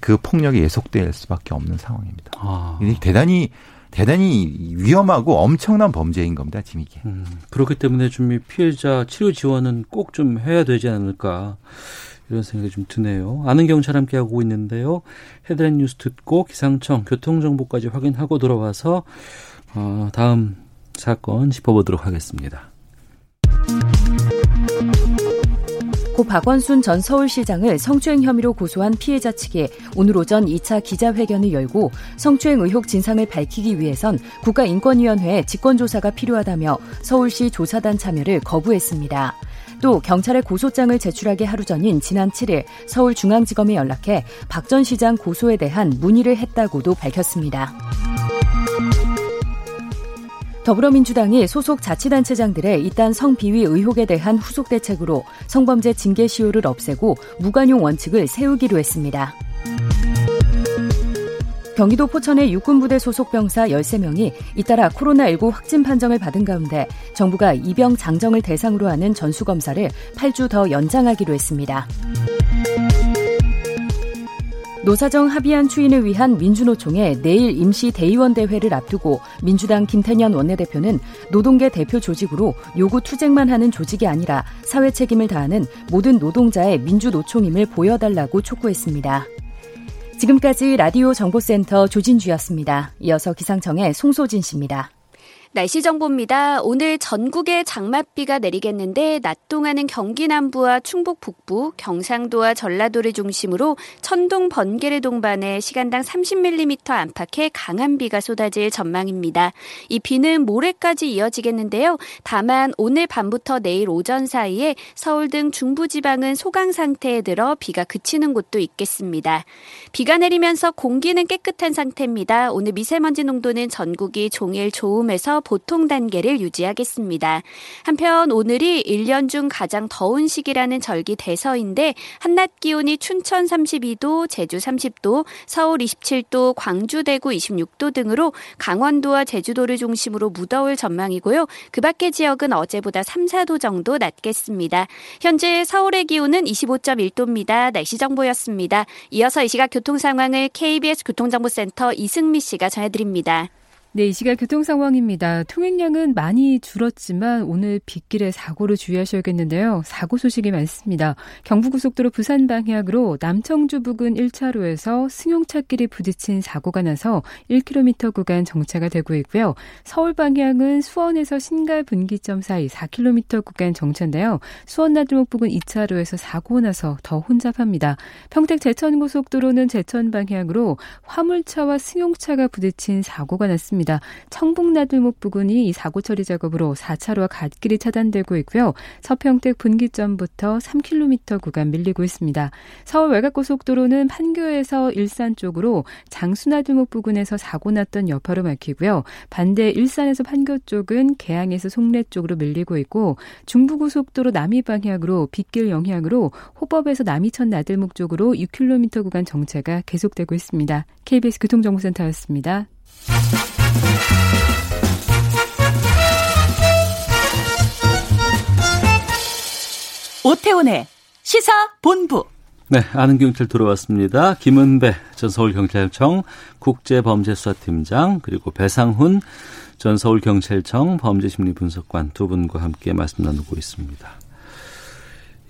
그 폭력이 예속될 수밖에 없는 상황입니다. 아. 대단히 대단히 위험하고 엄청난 범죄인 겁니다, 지금 이게. 음, 그렇기 때문에 좀이 피해자 치료 지원은 꼭 좀 해야 되지 않을까 이런 생각이 좀 드네요. 아는 경찰 함께 하고 있는데요. 헤드라인 뉴스 듣고 기상청 교통 정보까지 확인하고 돌아와서 어, 다음 사건 짚어보도록 하겠습니다. 고 박원순 전 서울시장을 성추행 혐의로 고소한 피해자 측이 오늘 오전 2차 기자회견을 열고 성추행 의혹 진상을 밝히기 위해선 국가인권위원회에 직권조사가 필요하다며 서울시 조사단 참여를 거부했습니다. 또 경찰에 고소장을 제출하기 하루 전인 지난 7일 서울중앙지검에 연락해 박 전 시장 고소에 대한 문의를 했다고도 밝혔습니다. 더불어민주당이 소속 자치단체장들의 이딴 성비위 의혹에 대한 후속 대책으로 성범죄 징계 시효를 없애고 무관용 원칙을 세우기로 했습니다. 경기도 포천의 육군부대 소속 병사 13명이 잇따라 코로나19 확진 판정을 받은 가운데 정부가 이병 장정을 대상으로 하는 전수검사를 8주 더 연장하기로 했습니다. 노사정 합의안 추인을 위한 민주노총의 내일 임시 대의원 대회를 앞두고 민주당 김태년 원내대표는 노동계 대표 조직으로 요구 투쟁만 하는 조직이 아니라 사회 책임을 다하는 모든 노동자의 민주노총임을 보여달라고 촉구했습니다. 지금까지 라디오 정보센터 조진주였습니다. 이어서 기상청의 송소진 씨입니다. 날씨 정보입니다. 오늘 전국에 장맛비가 내리겠는데 낮 동안은 경기 남부와 충북 북부, 경상도와 전라도를 중심으로 천둥 번개를 동반해 시간당 30mm 안팎의 강한 비가 쏟아질 전망입니다. 이 비는 모레까지 이어지겠는데요. 다만 오늘 밤부터 내일 오전 사이에 서울 등 중부 지방은 소강 상태에 들어 비가 그치는 곳도 있겠습니다. 비가 내리면서 공기는 깨끗한 상태입니다. 오늘 미세먼지 농도는 전국이 종일 좋음에서 보통 단계를 유지하겠습니다. 한편 오늘이 1년 중 가장 더운 시기라는 절기 대서인데 한낮 기온이 춘천 32도, 제주 30도, 서울 27도, 광주 대구 26도 등으로 강원도와 제주도를 중심으로 무더울 전망이고요. 그 밖의 지역은 어제보다 3, 4도 정도 낮겠습니다. 현재 서울의 기온은 25.1도입니다. 날씨 정보였습니다. 이어서 이 시각 교통 상황을 KBS 교통정보센터 이승미 씨가 전해드립니다. 네, 이 시각 교통 상황입니다. 통행량은 많이 줄었지만 오늘 빗길에 사고를 주의하셔야겠는데요. 사고 소식이 많습니다. 경부고속도로 부산 방향으로 남청주 부근 1차로에서 승용차끼리 부딪힌 사고가 나서 1km 구간 정체가 되고 있고요. 서울 방향은 수원에서 신갈 분기점 사이 4km 구간 정체인데요. 수원 나들목 부근 2차로에서 사고 나서 더 혼잡합니다. 평택 제천 고속도로는 제천 방향으로 화물차와 승용차가 부딪힌 사고가 났습니다. 있습니다. 청북나들목 부근이 이 사고 처리 작업으로 4차로와 갓길이 차단되고 있고요. 서평택 분기점부터 3km 구간 밀리고 있습니다. 서울 외곽고속도로는 판교에서 일산 쪽으로 장수나들목 부근에서 사고 났던 여파로 막히고요. 반대 일산에서 판교 쪽은 개항에서 송내 쪽으로 밀리고 있고 중부고속도로 남이 방향으로 빗길 영향으로 호법에서 남이천 나들목 쪽으로 6km 구간 정체가 계속되고 있습니다. KBS 교통정보센터였습니다. 오태훈의 시사 본부. 네, 아는 경찰 들어왔습니다. 김은배 전 서울경찰청 국제범죄수사팀장 그리고 배상훈 전 서울경찰청 범죄심리분석관 두 분과 함께 말씀 나누고 있습니다.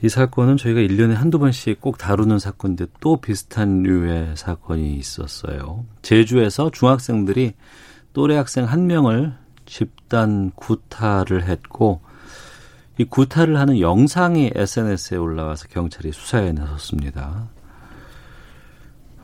이 사건은 저희가 1년에 한두 번씩 꼭 다루는 사건인데 또 비슷한 류의 사건이 있었어요. 제주에서 중학생들이 또래 학생 한 명을 집단 구타를 했고 이 구타를 하는 영상이 SNS에 올라와서 경찰이 수사에 나섰습니다.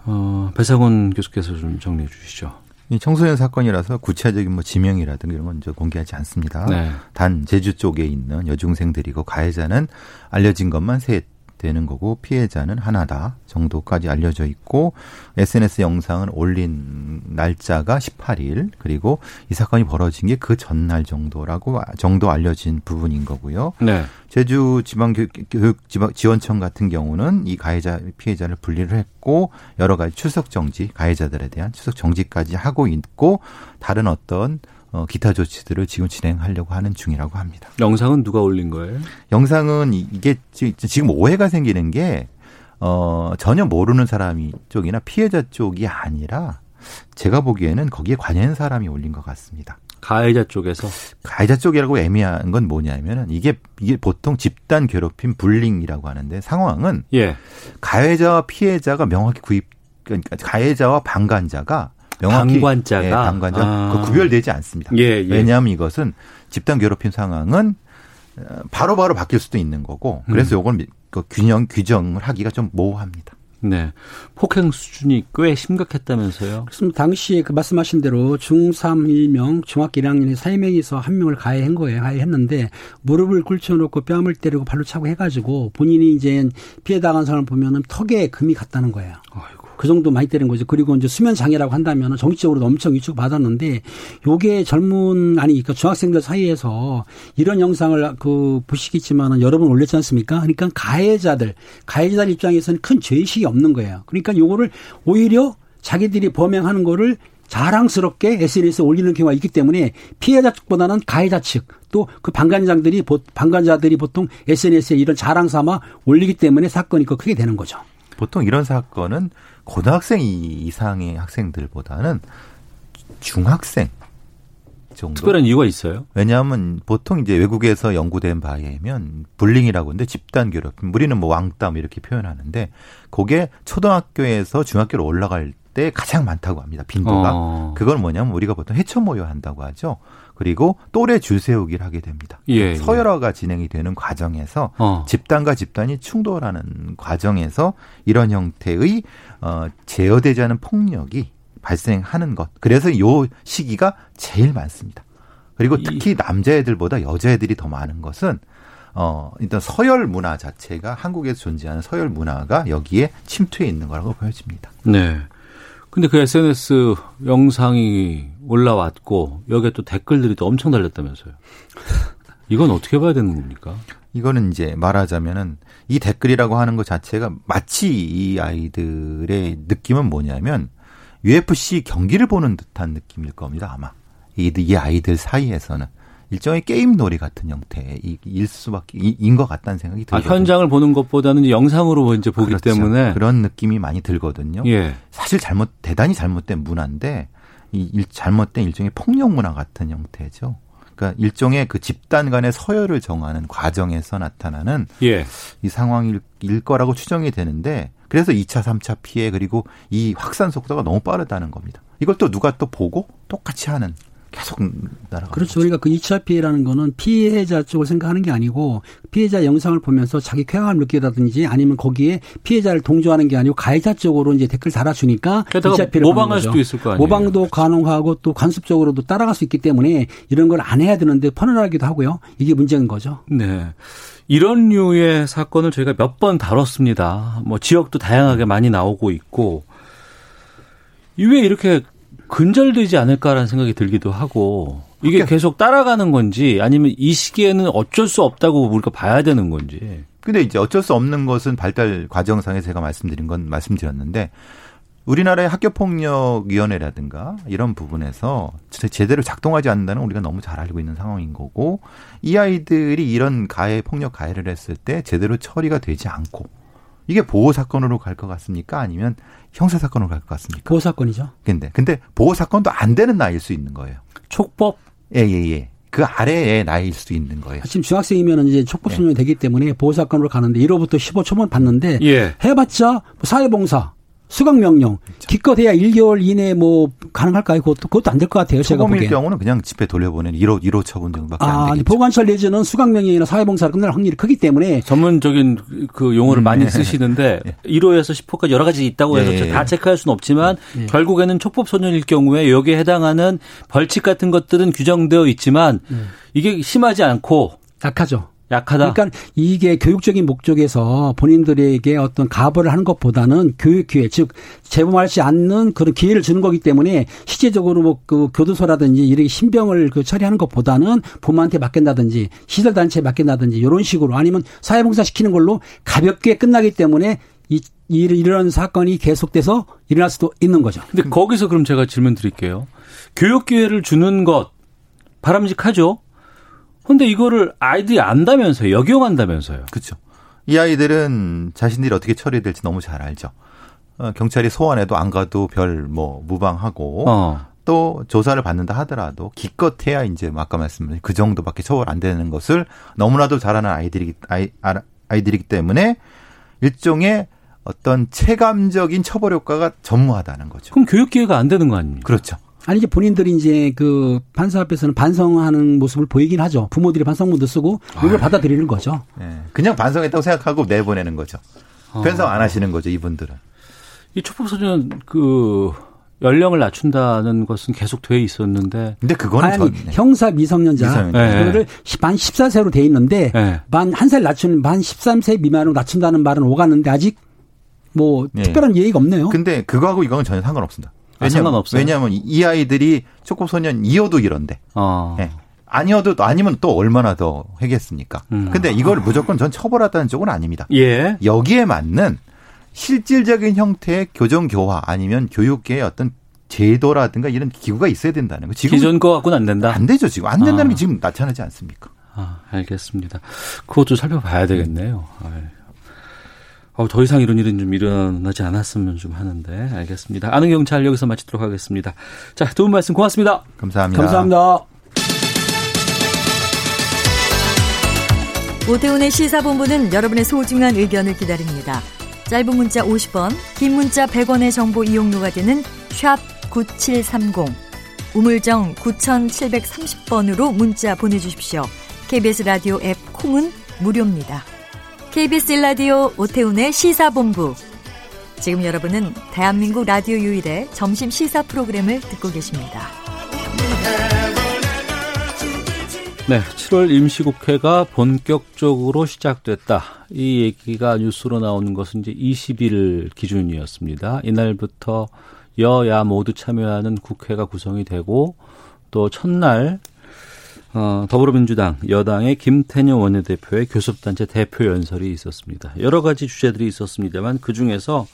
어, 배상훈 교수께서 좀 정리해 주시죠. 이 청소년 사건이라서 구체적인 뭐 지명이라든가 이런 건 이제 공개하지 않습니다. 네. 단 제주 쪽에 있는 여중생들이고 가해자는 알려진 것만 셋 되는 거고 피해자는 하나다 정도까지 알려져 있고 SNS 영상은 올린 날짜가 18일 그리고 이 사건이 벌어진 게 그 전날 정도라고 정도 알려진 부분인 거고요. 네. 제주 지방 교육 지원청 같은 경우는 이 가해자 피해자를 분리를 했고 여러 가지 출석 정지 가해자들에 대한 출석 정지까지 하고 있고 다른 어떤 어, 기타 조치들을 지금 진행하려고 하는 중이라고 합니다. 영상은 누가 올린 거예요? 영상은 이게 지금 오해가 생기는 게 어, 전혀 모르는 사람이 쪽이나 피해자 쪽이 아니라 제가 보기에는 거기에 관여한 사람이 올린 것 같습니다. 가해자 쪽에서 가해자 쪽이라고 애매한 건 뭐냐면은 이게 이게 보통 집단 괴롭힘 불링이라고 하는데 상황은 예. 가해자와 피해자가 명확히 구입 그러니까 가해자와 방관자가 명확히 방관자가 예, 방관자 아. 그 구별되지 않습니다. 예, 예. 왜냐하면 이것은 집단 괴롭힘 상황은 어, 바로 바로 바뀔 수도 있는 거고 그래서 요걸 미- 그 균형 규정을 하기가 좀 모호합니다. 네. 폭행 수준이 꽤 심각했다면서요? 그렇습니다. 당시에 그 말씀하신 대로 중3 1명, 중학교 1학년에 3명이서 한 명을 가해한 거예요. 가해했는데 무릎을 꿇혀놓고 뺨을 때리고 발로 차고 해가지고 본인이 이제 피해 당한 사람을 보면은 턱에 금이 갔다는 거예요. 그 정도 많이 때린 거죠. 그리고 이제 수면 장애라고 한다면 정치적으로도 엄청 위축 받았는데 요게 젊은 아니 그러니까 중학생들 사이에서 이런 영상을 그 보시겠지만은 여러 번 올렸지 않습니까? 그러니까 가해자들 가해자들 입장에서는 큰 죄의식이 없는 거예요. 그러니까 요거를 오히려 자기들이 범행하는 거를 자랑스럽게 SNS에 올리는 경우가 있기 때문에 피해자 측보다는 가해자 측 또 그 방관자들이 보- 방관자들이 보통 SNS에 이런 자랑 삼아 올리기 때문에 사건이 더 크게 되는 거죠. 보통 이런 사건은 고등학생 이- 이상의 학생들보다는 중학생 정도. 특별한 이유가 있어요? 왜냐하면 보통 이제 외국에서 연구된 바에 의하면 불링이라고 하는데 집단 괴롭힘. 우리는 뭐 왕따 이렇게 표현하는데 그게 초등학교에서 중학교로 올라갈 때 가장 많다고 합니다. 빈도가. 어. 그건 뭐냐면 우리가 보통 해쳐 모여 한다고 하죠. 그리고 또래 줄 세우기를 하게 됩니다. 예, 예. 서열화가 진행이 되는 과정에서 어. 집단과 집단이 충돌하는 과정에서 이런 형태의 어 제어되지 않은 폭력이 발생하는 것. 그래서 요 시기가 제일 많습니다. 그리고 이- 특히 남자애들보다 여자애들이 더 많은 것은 어 일단 서열 문화 자체가 한국에서 존재하는 서열 문화가 여기에 침투해 있는 거라고 보여집니다. 네. 근데 그 SNS 영상이 올라왔고 여기에 또 댓글들이 또 엄청 달렸다면서요. 이건 어떻게 봐야 되는 겁니까? 이거는 이제 말하자면은 이 댓글이라고 하는 것 자체가 마치 이 아이들의 느낌은 뭐냐면 UFC 경기를 보는 듯한 느낌일 겁니다 아마 이, 이 아이들 사이에서는 일종의 게임 놀이 같은 형태일 수밖에 인 것 같다는 생각이 아, 들거든요. 현장을 보는 것보다는 영상으로 이제 보기 그렇죠. 때문에 그런 느낌이 많이 들거든요. 예. 사실 잘못 대단히 잘못된 문화인데 이 일, 잘못된 일종의 폭력 문화 같은 형태죠. 그러니까 일종의 그 집단 간의 서열을 정하는 과정에서 나타나는 예. 이 상황일 일 거라고 추정이 되는데 그래서 2차, 3차 피해 그리고 이 확산 속도가 너무 빠르다는 겁니다. 이걸 또 누가 또 보고 똑같이 하는 계속 날아가는 그렇죠. 그러니까 그 2차 피해라는 거는 피해자 쪽을 생각하는 게 아니고 피해자 영상을 보면서 자기 쾌감을 느끼다든지 아니면 거기에 피해자를 동조하는 게 아니고 가해자 쪽으로 이제 댓글 달아주니까 게다가 2차 피해를 모방할 거죠. 수도 있을 거 아니에요. 모방도 가능하고 또 간섭적으로도 따라갈 수 있기 때문에 이런 걸 안 해야 되는데 퍼널하기도 하고요. 이게 문제인 거죠. 네. 이런 류의 사건을 저희가 몇 번 다뤘습니다. 뭐 지역도 다양하게 많이 나오고 있고 왜 이렇게 근절되지 않을까라는 생각이 들기도 하고 이게 계속 따라가는 건지 아니면 이 시기에는 어쩔 수 없다고 우리가 봐야 되는 건지. 근데 이제 어쩔 수 없는 것은 발달 과정상에 제가 말씀드린 건 말씀드렸는데 우리나라의 학교폭력위원회라든가 이런 부분에서 제- 제대로 작동하지 않는다는 우리가 너무 잘 알고 있는 상황인 거고 이 아이들이 이런 가해 폭력 가해를 했을 때 제대로 처리가 되지 않고 이게 보호 사건으로 갈 것 같습니까? 아니면 형사 사건으로 갈 것 같습니까? 보호 사건이죠. 근데 근데 보호 사건도 안 되는 나이일 수 있는 거예요. 촉법 예예예. 그 아래의 나이일 수 있는 거예요. 지금 중학생이면 이제 촉법 소년이 되기 때문에 보호 사건으로 가는데 1호부터 15초만 받는데 예. 해봤자 뭐 사회봉사, 수강 명령 기껏해야 1개월 이내 뭐 가능할까요? 그것도 그것도 안 될 것 같아요. 제가 초범일 보기엔. 경우는 그냥 집에 돌려보낸 1호 1호 처분 정도밖에 안 아, 되겠죠. 보관처 내지는 수강 명령이나 사회 봉사를 끝날 확률이 크기 때문에 전문적인 그 용어를 음, 많이 네. 쓰시는데 (laughs) 1호에서 10호까지 여러 가지 있다고 해서 예, 예. 다 체크할 수는 없지만 결국에는 촉법 소년일 경우에 여기에 해당하는 벌칙 같은 것들은 규정되어 있지만 이게 심하지 않고 약하죠. 약하다. 그러니까 이게 교육적인 목적에서 본인들에게 어떤 가벌을 하는 것보다는 교육 기회, 즉 재범하지 않는 그런 기회를 주는 거기 때문에 실제적으로 뭐 그 교도소라든지 이렇게 신병을 그 처리하는 것보다는 부모한테 맡긴다든지 시설 단체에 맡긴다든지 이런 식으로 아니면 사회봉사 시키는 걸로 가볍게 끝나기 때문에 이, 이 이런 사건이 계속돼서 일어날 수도 있는 거죠. 근데 거기서 그럼 제가 질문 드릴게요. 교육 기회를 주는 것 바람직하죠. 근데 이거를 아이들이 안다면서요. 역용한다면서요. 그렇죠. 이 아이들은 자신들이 어떻게 처리될지 너무 잘 알죠. 어, 경찰이 소환해도 안 가도 별 뭐 무방하고 어. 또 조사를 받는다 하더라도 기껏해야 이제 뭐 아까 말씀드린 그 정도밖에 처벌 안 되는 것을 너무나도 잘하는 아이들이 아이 아이들이기 때문에 일종의 어떤 체감적인 처벌 효과가 전무하다는 거죠. 그럼 교육 기회가 안 되는 거 아닙니까? 그렇죠. 아니 이제 본인들이 이제 그 판사 앞에서는 반성하는 모습을 보이긴 하죠. 부모들이 반성문도 쓰고 이걸 받아들이는 거죠. 네. 그냥 반성했다고 생각하고 내보내는 거죠. 어. 변성 안 하시는 거죠, 이분들은. 이 촉법 소년 그 연령을 낮춘다는 것은 계속 돼 있었는데. 근데 그거는 아니, 전, 네. 형사 미성년자. 네. 그거를 만 14세로 돼 있는데 네. 만한 살 낮추는 만 13세 미만으로 낮춘다는 말은 오갔는데 아직 뭐 예. 특별한 예의가 없네요. 근데 그거하고 이거는 전혀 상관없습니다. 아, 상관없어요? 왜냐하면 이 아이들이 초코소년이어도 이런데. 어. 예. 아니어도 또 아니면 또 얼마나 더 하겠습니까? 음. 근데 이걸 무조건 전 처벌하다는 쪽은 아닙니다. 예. 여기에 맞는 실질적인 형태의 교정 교화 아니면 교육계의 어떤 제도라든가 이런 기구가 있어야 된다는 거. 지금 기존 거 갖고는 안 된다. 안 되죠. 지금 안 된다는 아. 게 지금 나타나지 않습니까? 아, 알겠습니다. 그것도 살펴봐야 되겠네요. 아유. 어, 더 이상 이런 일은 좀 일어나지 않았으면 좀 하는데 알겠습니다. 아는 경찰 여기서 마치도록 하겠습니다. 자, 두분 말씀 고맙습니다. 감사합니다. 감사합니다. 오태훈의 시사본부는 여러분의 소중한 의견을 기다립니다. 짧은 문자 50원, 긴 문자 100원의 정보 이용료가 되는 샵 9730, 우물정 9730번으로 문자 보내주십시오. KBS 라디오 앱 콩은 무료입니다. KBS 라디오 오태훈의 시사본부. 지금 여러분은 대한민국 라디오 유일의 점심 시사 프로그램을 듣고 계십니다. 네, 7월 임시국회가 본격적으로 시작됐다. 이 얘기가 뉴스로 나오는 것은 이제 20일 기준이었습니다. 이날부터 여야 모두 참여하는 국회가 구성이 되고 또 첫날 어, 더불어민주당 여당의 김태년 원내대표의 교섭단체 대표 연설이 있었습니다. 여러 가지 주제들이 있었습니다만 그 중에서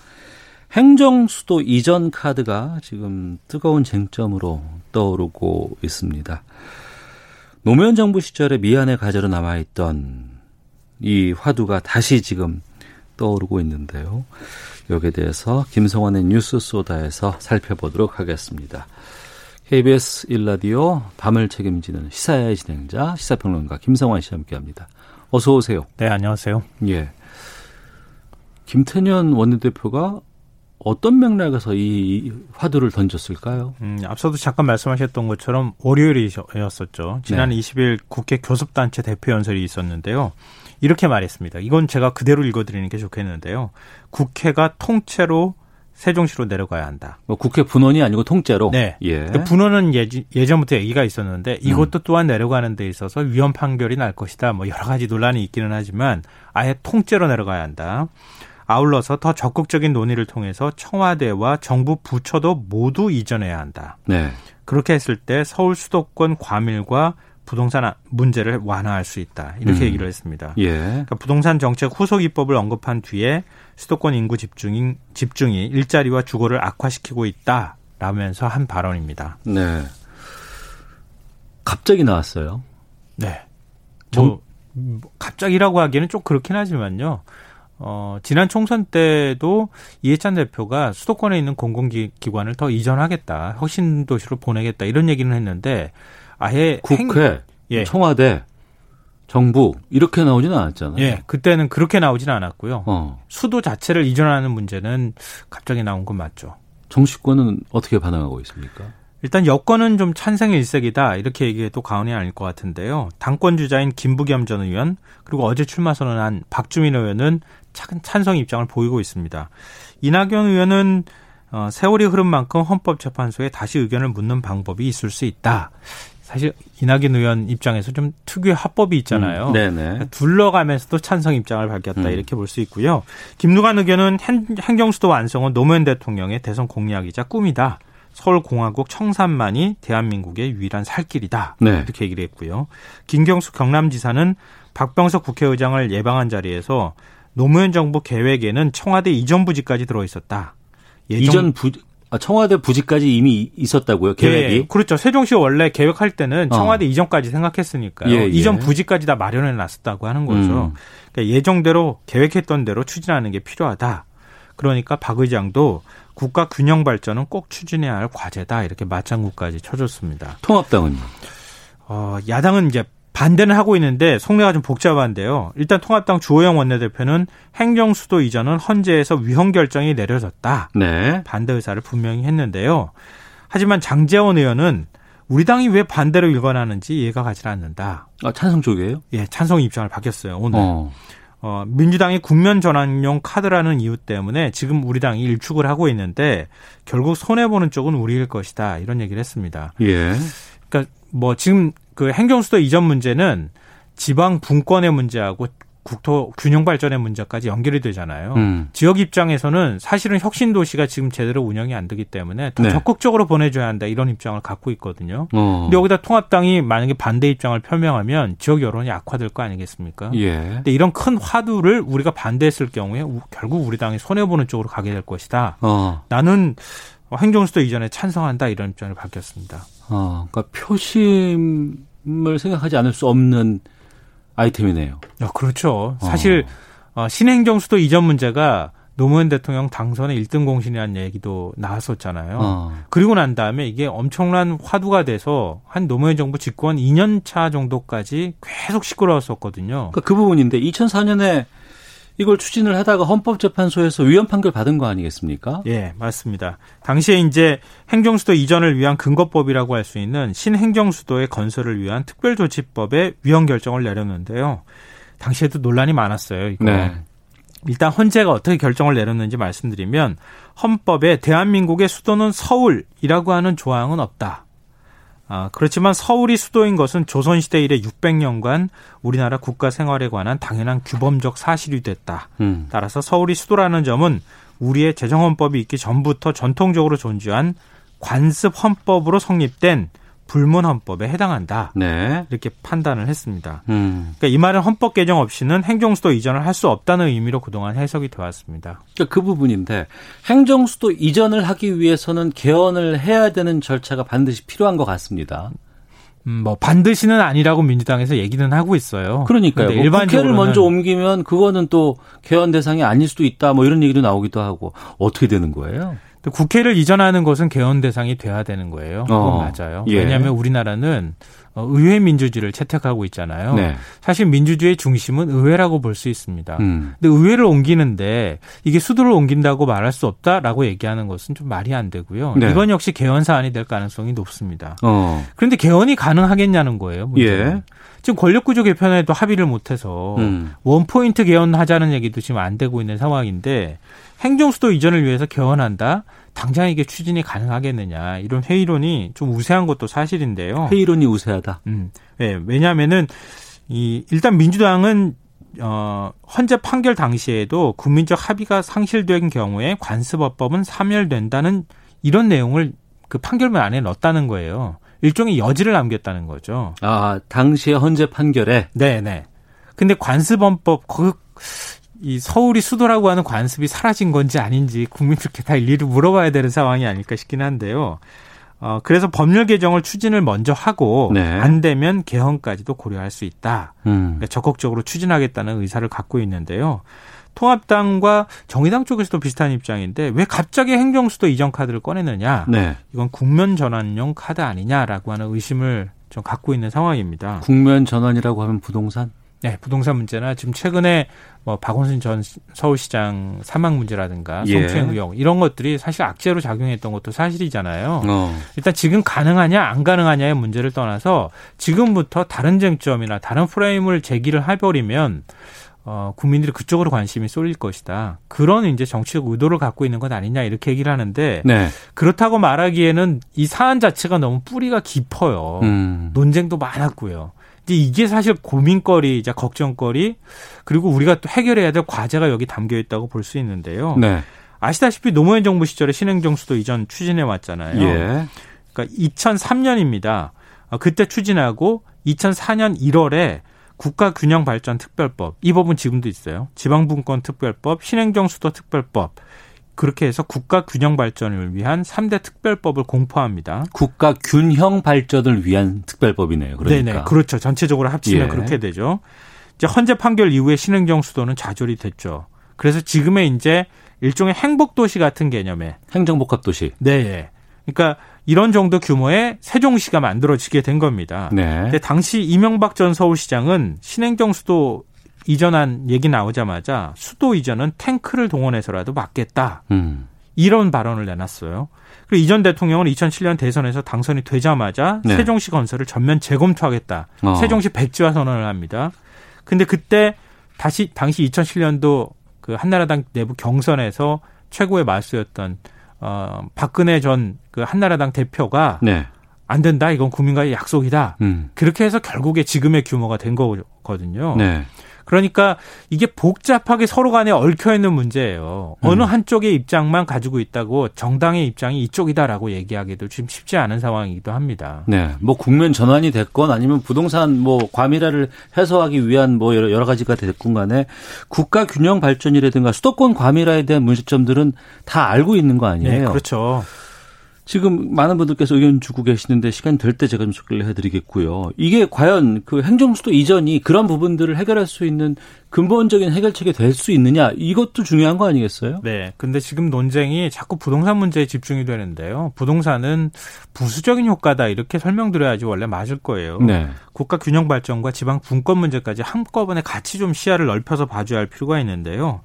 행정 수도 이전 카드가 지금 뜨거운 쟁점으로 떠오르고 있습니다. 노무현 정부 시절에 미안의 가저로 남아있던 이 화두가 다시 지금 떠오르고 있는데요. 여기에 대해서 김성환의 뉴스 소다에서 살펴보도록 하겠습니다. KBS 일라디오 밤을 책임지는 시사의 진행자 시사평론가 김성환 씨와 함께합니다. 어서 오세요. 네, 안녕하세요. 예. 김태년 원내대표가 어떤 맥락에서 이 화두를 던졌을까요? 음, 앞서도 잠깐 말씀하셨던 것처럼 월요일이었었죠. 지난 네. 20일 국회 교섭단체 대표 연설이 있었는데요. 이렇게 말했습니다. 이건 제가 그대로 읽어드리는 게 좋겠는데요. 국회가 통째로 세종시로 내려가야 한다. 뭐 국회 분원이 아니고 통째로. 네. 예. 근데 분원은 예지, 예전 부터 얘기가 있었는데 이것도 또한 내려가는 데 있어서 위헌 판결이 날 것이다. 뭐 여러 가지 논란이 있기는 하지만 아예 통째로 내려가야 한다. 아울러서 더 적극적인 논의를 통해서 청와대와 정부 부처도 모두 이전해야 한다. 네. 그렇게 했을 때 서울 수도권 과밀과 부동산 문제를 완화할 수 있다. 이렇게 음. 얘기를 했습니다. 예. 그러니까 부동산 정책 후속 입법을 언급한 뒤에 수도권 인구 집중이, 집중이 일자리와 주거를 악화시키고 있다라면서 한 발언입니다. 네. 갑자기 나왔어요. 네. 뭐, 뭐 갑자기라고 하기에는 좀 그렇긴 하지만요. 어, 지난 총선 때도 이해찬 대표가 수도권에 있는 공공기관을 더 이전하겠다, 혁신도시로 보내겠다 이런 얘기는 했는데 아예 국회, 행- 예. 청와대, 정부 이렇게 나오지는 않았잖아요. 예, 그때는 그렇게 나오지는 않았고요. 어. 수도 자체를 이전하는 문제는 갑자기 나온 건 맞죠. 정치권은 어떻게 반응하고 있습니까? 일단 여권은 좀 찬성의 일색이다 이렇게 얘기해도 과언이 아닐 것 같은데요. 당권 주자인 김부겸 전 의원 그리고 어제 출마 선언한 박주민 의원은 찬- 찬성 입장을 보이고 있습니다. 이낙연 의원은 어, 세월이 흐른 만큼 헌법재판소에 다시 의견을 묻는 방법이 있을 수 있다. 사실 이낙연 의원 입장에서 좀 특유의 합법이 있잖아요. 음, 네네. 둘러가면서도 찬성 입장을 밝혔다 음. 이렇게 볼 수 있고요. 김누관 의견은 행- 행정수도 완성은 노무현 대통령의 대선 공약이자 꿈이다. 서울공화국 청산만이 대한민국의 유일한 살 길이다. 네. 이렇게 얘기를 했고요. 김경수 경남지사는 박병석 국회의장을 예방한 자리에서 노무현 정부 계획에는 청와대 이전 부지까지 들어 있었다. 예정- 이전 부 아, 청와대 부지까지 이미 있었다고요 계획이? 예, 그렇죠. 세종시 원래 계획할 때는 청와대 어. 이전까지 생각했으니까요. 예, 예. 이전 부지까지 다 마련해 놨었다고 하는 거죠. 음. 그러니까 예정대로 계획했던 대로 추진하는 게 필요하다. 그러니까 박 의장도 국가 균형 발전은 꼭 추진해야 할 과제다 이렇게 맞장구까지 쳐줬습니다. 통합당은 어, 야당은 이제 반대는 하고 있는데 속내가 좀 복잡한데요. 일단 통합당 주호영 원내대표는 행정 수도 이전은 헌재에서 위헌 결정이 내려졌다. 네. 반대 의사를 분명히 했는데요. 하지만 장재원 의원은 우리 당이 왜 반대로 일관하는지 이해가 가지 않는다. 아, 찬성 쪽이에요? 예, 찬성 입장을 바뀌었어요, 오늘. 어. 어, 민주당이 국면 전환용 카드라는 이유 때문에 지금 우리 당이 일축을 하고 있는데 결국 손해보는 쪽은 우리일 것이다. 이런 얘기를 했습니다. 예. 그러니까 뭐 지금 그 행정수도 이전 문제는 지방 분권의 문제하고 국토 균형 발전의 문제까지 연결이 되잖아요. 음. 지역 입장에서는 사실은 혁신 도시가 지금 제대로 운영이 안 되기 때문에 더 네. 적극적으로 보내줘야 한다 이런 입장을 갖고 있거든요. 어. 근데 여기다 통합당이 만약에 반대 입장을 표명하면 지역 여론이 악화될 거 아니겠습니까? 예. 근데 이런 큰 화두를 우리가 반대했을 경우에 결국 우리 당이 손해 보는 쪽으로 가게 될 것이다. 어. 나는 행정수도 이전에 찬성한다 이런 입장을 밝혔습니다. 어, 그러니까 표심 을 생각하지 않을 수 없는 아이템이네요. 아, 그렇죠. 사실 어. 어, 신행정 수도 이전 문제가 노무현 대통령 당선의 1등 공신이라는 얘기도 나왔었잖아요. 어. 그리고 난 다음에 이게 엄청난 화두가 돼서 한 노무현 정부 집권 2년 차 정도까지 계속 시끄러웠었거든요. 그러니까 그 부분인데 2004년에 이걸 추진을 하다가 헌법재판소에서 위헌 판결 받은 거 아니겠습니까? 예, 맞습니다. 당시에 이제 행정수도 이전을 위한 근거법이라고 할 수 있는 신행정수도의 건설을 위한 특별조치법의 위헌 결정을 내렸는데요. 당시에도 논란이 많았어요. 이거. 네. 일단 헌재가 어떻게 결정을 내렸는지 말씀드리면 헌법에 대한민국의 수도는 서울이라고 하는 조항은 없다. 아, 그렇지만 서울이 수도인 것은 조선시대 이래 600년간 우리나라 국가 생활에 관한 당연한 규범적 사실이 됐다. 음. 따라서 서울이 수도라는 점은 우리의 재정헌법이 있기 전부터 전통적으로 존재한 관습 헌법으로 성립된 불문 헌법에 해당한다. 네. 이렇게 판단을 했습니다. 음. 그러니까 이 말은 헌법 개정 없이는 행정 수도 이전을 할 수 없다는 의미로 그동안 해석이 되어 왔습니다. 그러니까 그 부분인데 행정 수도 이전을 하기 위해서는 개헌을 해야 되는 절차가 반드시 필요한 것 같습니다. 음, 뭐 반드시는 아니라고 민주당에서 얘기는 하고 있어요. 그러니까요. 뭐 일반적으로 국회를 먼저 옮기면 그거는 또 개헌 대상이 아닐 수도 있다. 뭐 이런 얘기도 나오기도 하고 어떻게 되는 거예요? 국회를 이전하는 것은 개헌 대상이 돼야 되는 거예요. 그건 어. 맞아요. 예. 왜냐하면 우리나라는 어, 의회 민주주의를 채택하고 있잖아요. 네. 사실 민주주의의 중심은 의회라고 볼 수 있습니다. 음. 근데 의회를 옮기는데 이게 수도를 옮긴다고 말할 수 없다라고 얘기하는 것은 좀 말이 안 되고요. 네. 이건 역시 개헌 사안이 될 가능성이 높습니다. 어. 그런데 개헌이 가능하겠냐는 거예요. 예. 지금 권력구조 개편에도 합의를 못해서 음. 원포인트 개헌하자는 얘기도 지금 안 되고 있는 상황인데 행정수도 이전을 위해서 개헌한다. 당장 이게 추진이 가능하겠느냐 이런 회의론이 좀 우세한 것도 사실인데요. 회의론이 우세하다. 음, 네, 왜냐하면은 이 일단 민주당은 어 헌재 판결 당시에도 국민적 합의가 상실된 경우에 관습법법은 사멸된다는 이런 내용을 그 판결문 안에 넣었다는 거예요. 일종의 여지를 남겼다는 거죠. 아, 당시의 헌재 판결에? 네네. 근데 관습헌법, 그, 이 서울이 수도라고 하는 관습이 사라진 건지 아닌지 국민들께 다 일일이 물어봐야 되는 상황이 아닐까 싶긴 한데요. 어, 그래서 법률 개정을 추진을 먼저 하고 네. 안 되면 개헌까지도 고려할 수 있다. 음. 그러니까 적극적으로 추진하겠다는 의사를 갖고 있는데요. 통합당과 정의당 쪽에서도 비슷한 입장인데 왜 갑자기 행정수도 이전 카드를 꺼내느냐? 네. 이건 국면 전환용 카드 아니냐라고 하는 의심을 좀 갖고 있는 상황입니다. 국면 전환이라고 하면 부동산? 네, 부동산 문제나 지금 최근에 뭐 박원순 전 서울시장 사망 문제라든가 예. 성추행 의혹 이런 것들이 사실 악재로 작용했던 것도 사실이잖아요. 어. 일단 지금 가능하냐 안 가능하냐의 문제를 떠나서 지금부터 다른 쟁점이나 다른 프레임을 제기를 해버리면 어, 국민들이 그쪽으로 관심이 쏠릴 것이다. 그런 이제 정치적 의도를 갖고 있는 것 아니냐 이렇게 얘기를 하는데 네. 그렇다고 말하기에는 이 사안 자체가 너무 뿌리가 깊어요. 음. 논쟁도 많았고요. 이게 사실 고민거리, 이제 걱정거리 그리고 우리가 또 해결해야 될 과제가 여기 담겨 있다고 볼 수 있는데요. 네. 아시다시피 노무현 정부 시절에 신행정수도 이전 추진해 왔잖아요. 예. 그러니까 2003년입니다. 어, 그때 추진하고 2004년 1월에 국가균형발전특별법 이 법은 지금도 있어요. 지방분권특별법, 신행정수도 특별법 그렇게 해서 국가 균형 발전을 위한 3대 특별법을 공포합니다. 국가 균형 발전을 위한 특별법이네요. 그러니까. 네네. 그렇죠. 전체적으로 합치면 예. 그렇게 되죠. 이제 헌재 판결 이후에 신행정 수도는 좌절이 됐죠. 그래서 지금의 이제 일종의 행복도시 같은 개념의 행정복합도시. 네. 그러니까 이런 정도 규모의 세종시가 만들어지게 된 겁니다. 네. 근데 당시 이명박 전 서울시장은 신행정 수도 이전한 얘기 나오자마자 수도 이전은 탱크를 동원해서라도 막겠다. 음. 이런 발언을 내놨어요. 그리고 이전 대통령은 2007년 대선에서 당선이 되자마자 네. 세종시 건설을 전면 재검토하겠다. 어. 세종시 백지화 선언을 합니다. 근데 그때 다시 당시 2007년도 그 한나라당 내부 경선에서 최고의 마수였던 어 박근혜 전 그 한나라당 대표가 네. 안 된다. 이건 국민과의 약속이다. 음. 그렇게 해서 결국에 지금의 규모가 된 거거든요. 네. 그러니까 이게 복잡하게 서로 간에 얽혀 있는 문제예요. 어느 음. 한쪽의 입장만 가지고 있다고 정당의 입장이 이쪽이다라고 얘기하기도 지금 쉽지 않은 상황이기도 합니다. 네. 뭐 국면 전환이 됐건 아니면 부동산 뭐 과밀화를 해소하기 위한 뭐 여러, 여러 가지가 됐건 간에 국가 균형 발전이라든가 수도권 과밀화에 대한 문제점들은 다 알고 있는 거 아니에요? 네, 그렇죠. 지금 많은 분들께서 의견 주고 계시는데 시간 될 때 제가 좀 소개를 해드리겠고요. 이게 과연 그 행정수도 이전이 그런 부분들을 해결할 수 있는 근본적인 해결책이 될 수 있느냐 이것도 중요한 거 아니겠어요? 네. 근데 지금 논쟁이 자꾸 부동산 문제에 집중이 되는데요. 부동산은 부수적인 효과다 이렇게 설명드려야지 원래 맞을 거예요. 네. 국가 균형 발전과 지방 분권 문제까지 한꺼번에 같이 좀 시야를 넓혀서 봐줘야 할 필요가 있는데요.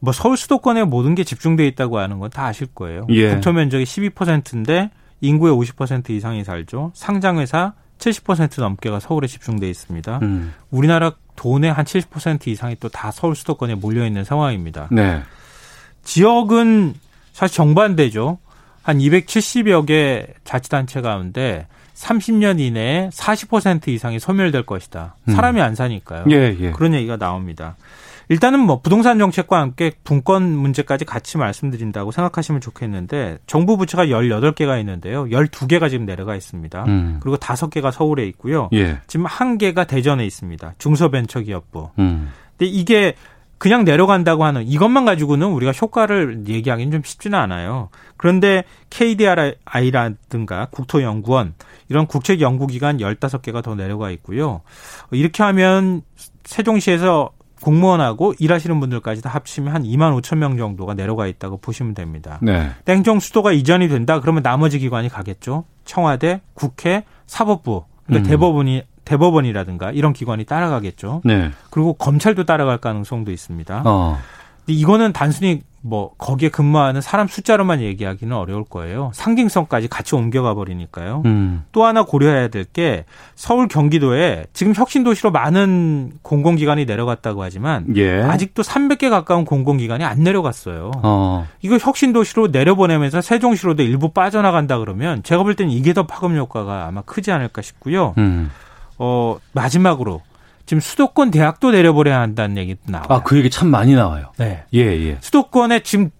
뭐 서울 수도권에 모든 게 집중돼 있다고 하는 건 다 아실 거예요. 예. 국토 면적이 12%인데 인구의 50% 이상이 살죠. 상장 회사 70% 넘게가 서울에 집중돼 있습니다. 음. 우리나라 돈의 한 70% 이상이 또 다 서울 수도권에 몰려 있는 상황입니다. 네. 지역은 사실 정반대죠. 한 270여 개 자치단체 가운데 30년 이내에 40% 이상이 소멸될 것이다. 음. 사람이 안 사니까요. 예, 예. 그런 얘기가 나옵니다. 일단은 뭐 부동산 정책과 함께 분권 문제까지 같이 말씀드린다고 생각하시면 좋겠는데 정부 부처가 18개가 있는데요. 12개가 지금 내려가 있습니다. 음. 그리고 5개가 서울에 있고요. 예. 지금 한 개가 대전에 있습니다. 중소벤처기업부. 음. 근데 이게 그냥 내려간다고 하는 이것만 가지고는 우리가 효과를 얘기하기는 좀 쉽지는 않아요. 그런데 KDRI라든가 국토연구원 이런 국책 연구기관 15개가 더 내려가 있고요. 이렇게 하면 세종시에서 공무원하고 일하시는 분들까지 다 합치면 한 2만 5천 명 정도가 내려가 있다고 보시면 됩니다. 네. 행정 수도가 이전이 된다 그러면 나머지 기관이 가겠죠. 청와대, 국회, 사법부, 그러니까 음. 대법원이 대법원이라든가 이런 기관이 따라가겠죠. 네. 그리고 검찰도 따라갈 가능성도 있습니다. 어. 근데 이거는 단순히 뭐 거기에 근무하는 사람 숫자로만 얘기하기는 어려울 거예요. 상징성까지 같이 옮겨가 버리니까요. 음. 또 하나 고려해야 될 게 서울 경기도에 지금 혁신 도시로 많은 공공기관이 내려갔다고 하지만 예. 아직도 300개 가까운 공공기관이 안 내려갔어요. 어. 이거 혁신 도시로 내려보내면서 세종시로도 일부 빠져나간다 그러면 제가 볼 때는 이게 더 파급 효과가 아마 크지 않을까 싶고요. 음. 어, 마지막으로 지금 수도권 대학도 내려보내야 한다는 얘기도 나와요. 아, 그 얘기 참 많이 나와요. 네. 예, 예. 수도권에 지금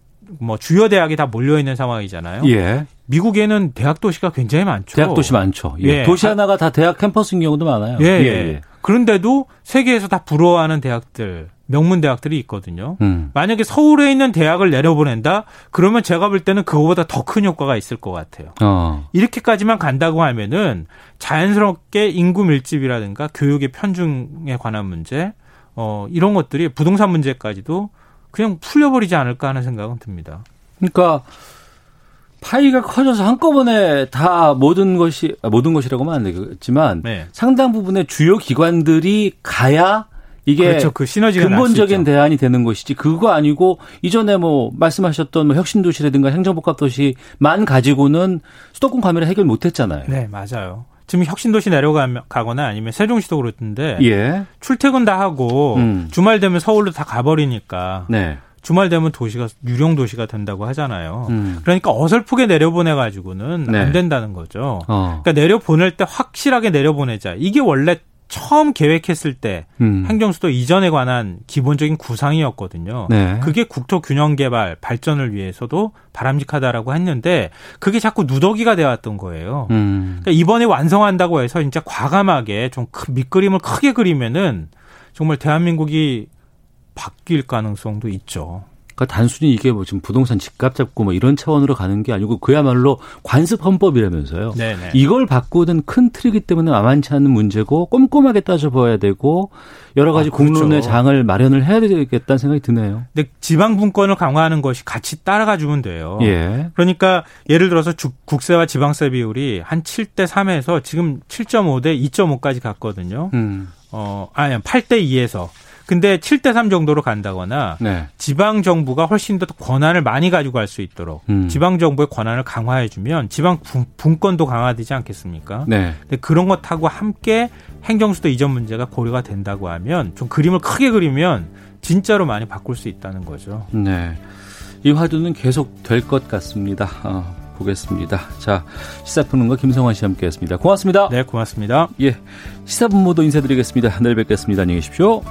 뭐 주요 대학이 다 몰려 있는 상황이잖아요. 예. 미국에는 대학 도시가 굉장히 많죠. 대학 도시 많죠. 예. 예. 도시 하나가 다 대학 캠퍼스인 경우도 많아요. 예, 예. 그런데도 세계에서 다 부러워하는 대학들, 명문 대학들이 있거든요. 음. 만약에 서울에 있는 대학을 내려보낸다? 그러면 제가 볼 때는 그거보다 더 큰 효과가 있을 것 같아요. 어. 이렇게까지만 간다고 하면은 자연스럽게 인구 밀집이라든가 교육의 편중에 관한 문제, 어, 이런 것들이 부동산 문제까지도 그냥 풀려버리지 않을까 하는 생각은 듭니다. 그러니까 파이가 커져서 한꺼번에 다 모든 것이 아, 모든 것이라고는 안 되겠지만 네. 상당 부분의 주요 기관들이 가야 이게 그렇죠. 그 시너지가 근본적인. 대안이 되는 것이지 그거 아니고 이전에 뭐 말씀하셨던 뭐 혁신 도시라든가 행정복합 도시만 가지고는 수도권 과밀화 해결 못 했잖아요. 네, 맞아요. 지금 혁신도시 내려가거나 아니면 세종시도 그렇던데 예. 출퇴근 다 하고 음. 주말 되면 서울로 다 가버리니까 네. 주말 되면 도시가 유령 도시가 된다고 하잖아요. 음. 그러니까 어설프게 내려보내 가지고는 네. 안 된다는 거죠. 어. 그러니까 내려보낼 때 확실하게 내려보내자. 이게 원래 처음 계획했을 때 음. 행정수도 이전에 관한 기본적인 구상이었거든요. 네. 그게 국토 균형 개발 발전을 위해서도 바람직하다라고 했는데 그게 자꾸 누더기가 되었던 거예요. 음. 그러니까 이번에 완성한다고 해서 진짜 과감하게 좀큰 밑그림을 크게 그리면은 정말 대한민국이 바뀔 가능성도 있죠. 그러니까 단순히 이게 뭐 지금 부동산 집값 잡고 뭐 이런 차원으로 가는 게 아니고 그야말로 관습 헌법이라면서요. 네네. 이걸 바꾸는 큰 틀이기 때문에 만만치 않은 문제고 꼼꼼하게 따져봐야 되고 여러 가지 아, 그렇죠. 공론의 장을 마련을 해야 되겠다는 생각이 드네요. 근데 지방 분권을 강화하는 것이 같이 따라가 주면 돼요. 예. 그러니까 예를 들어서 주- 국세와 지방세 비율이 한 7대 3에서 지금 7.5대 2.5까지 갔거든요. 음. 어, 아니 8대 2에서. 근데 7대 3 정도로 간다거나 네. 지방 정부가 훨씬 더 권한을 많이 가지고 갈 수 있도록 음. 지방 정부의 권한을 강화해 주면 지방 분- 분권도 강화되지 않겠습니까? 네. 근데 그런 것하고 함께 행정 수도 이전 문제가 고려가 된다고 하면 좀 그림을 크게 그리면 진짜로 많이 바꿀 수 있다는 거죠. 네. 이 화두는 계속 될 것 같습니다. 어, 보겠습니다. 자, 시사푸는 거 김성환 씨 함께 했습니다. 고맙습니다. 네, 고맙습니다. 예. 시사분모도 인사드리겠습니다. 내일 뵙겠습니다. 안녕히 계십시오.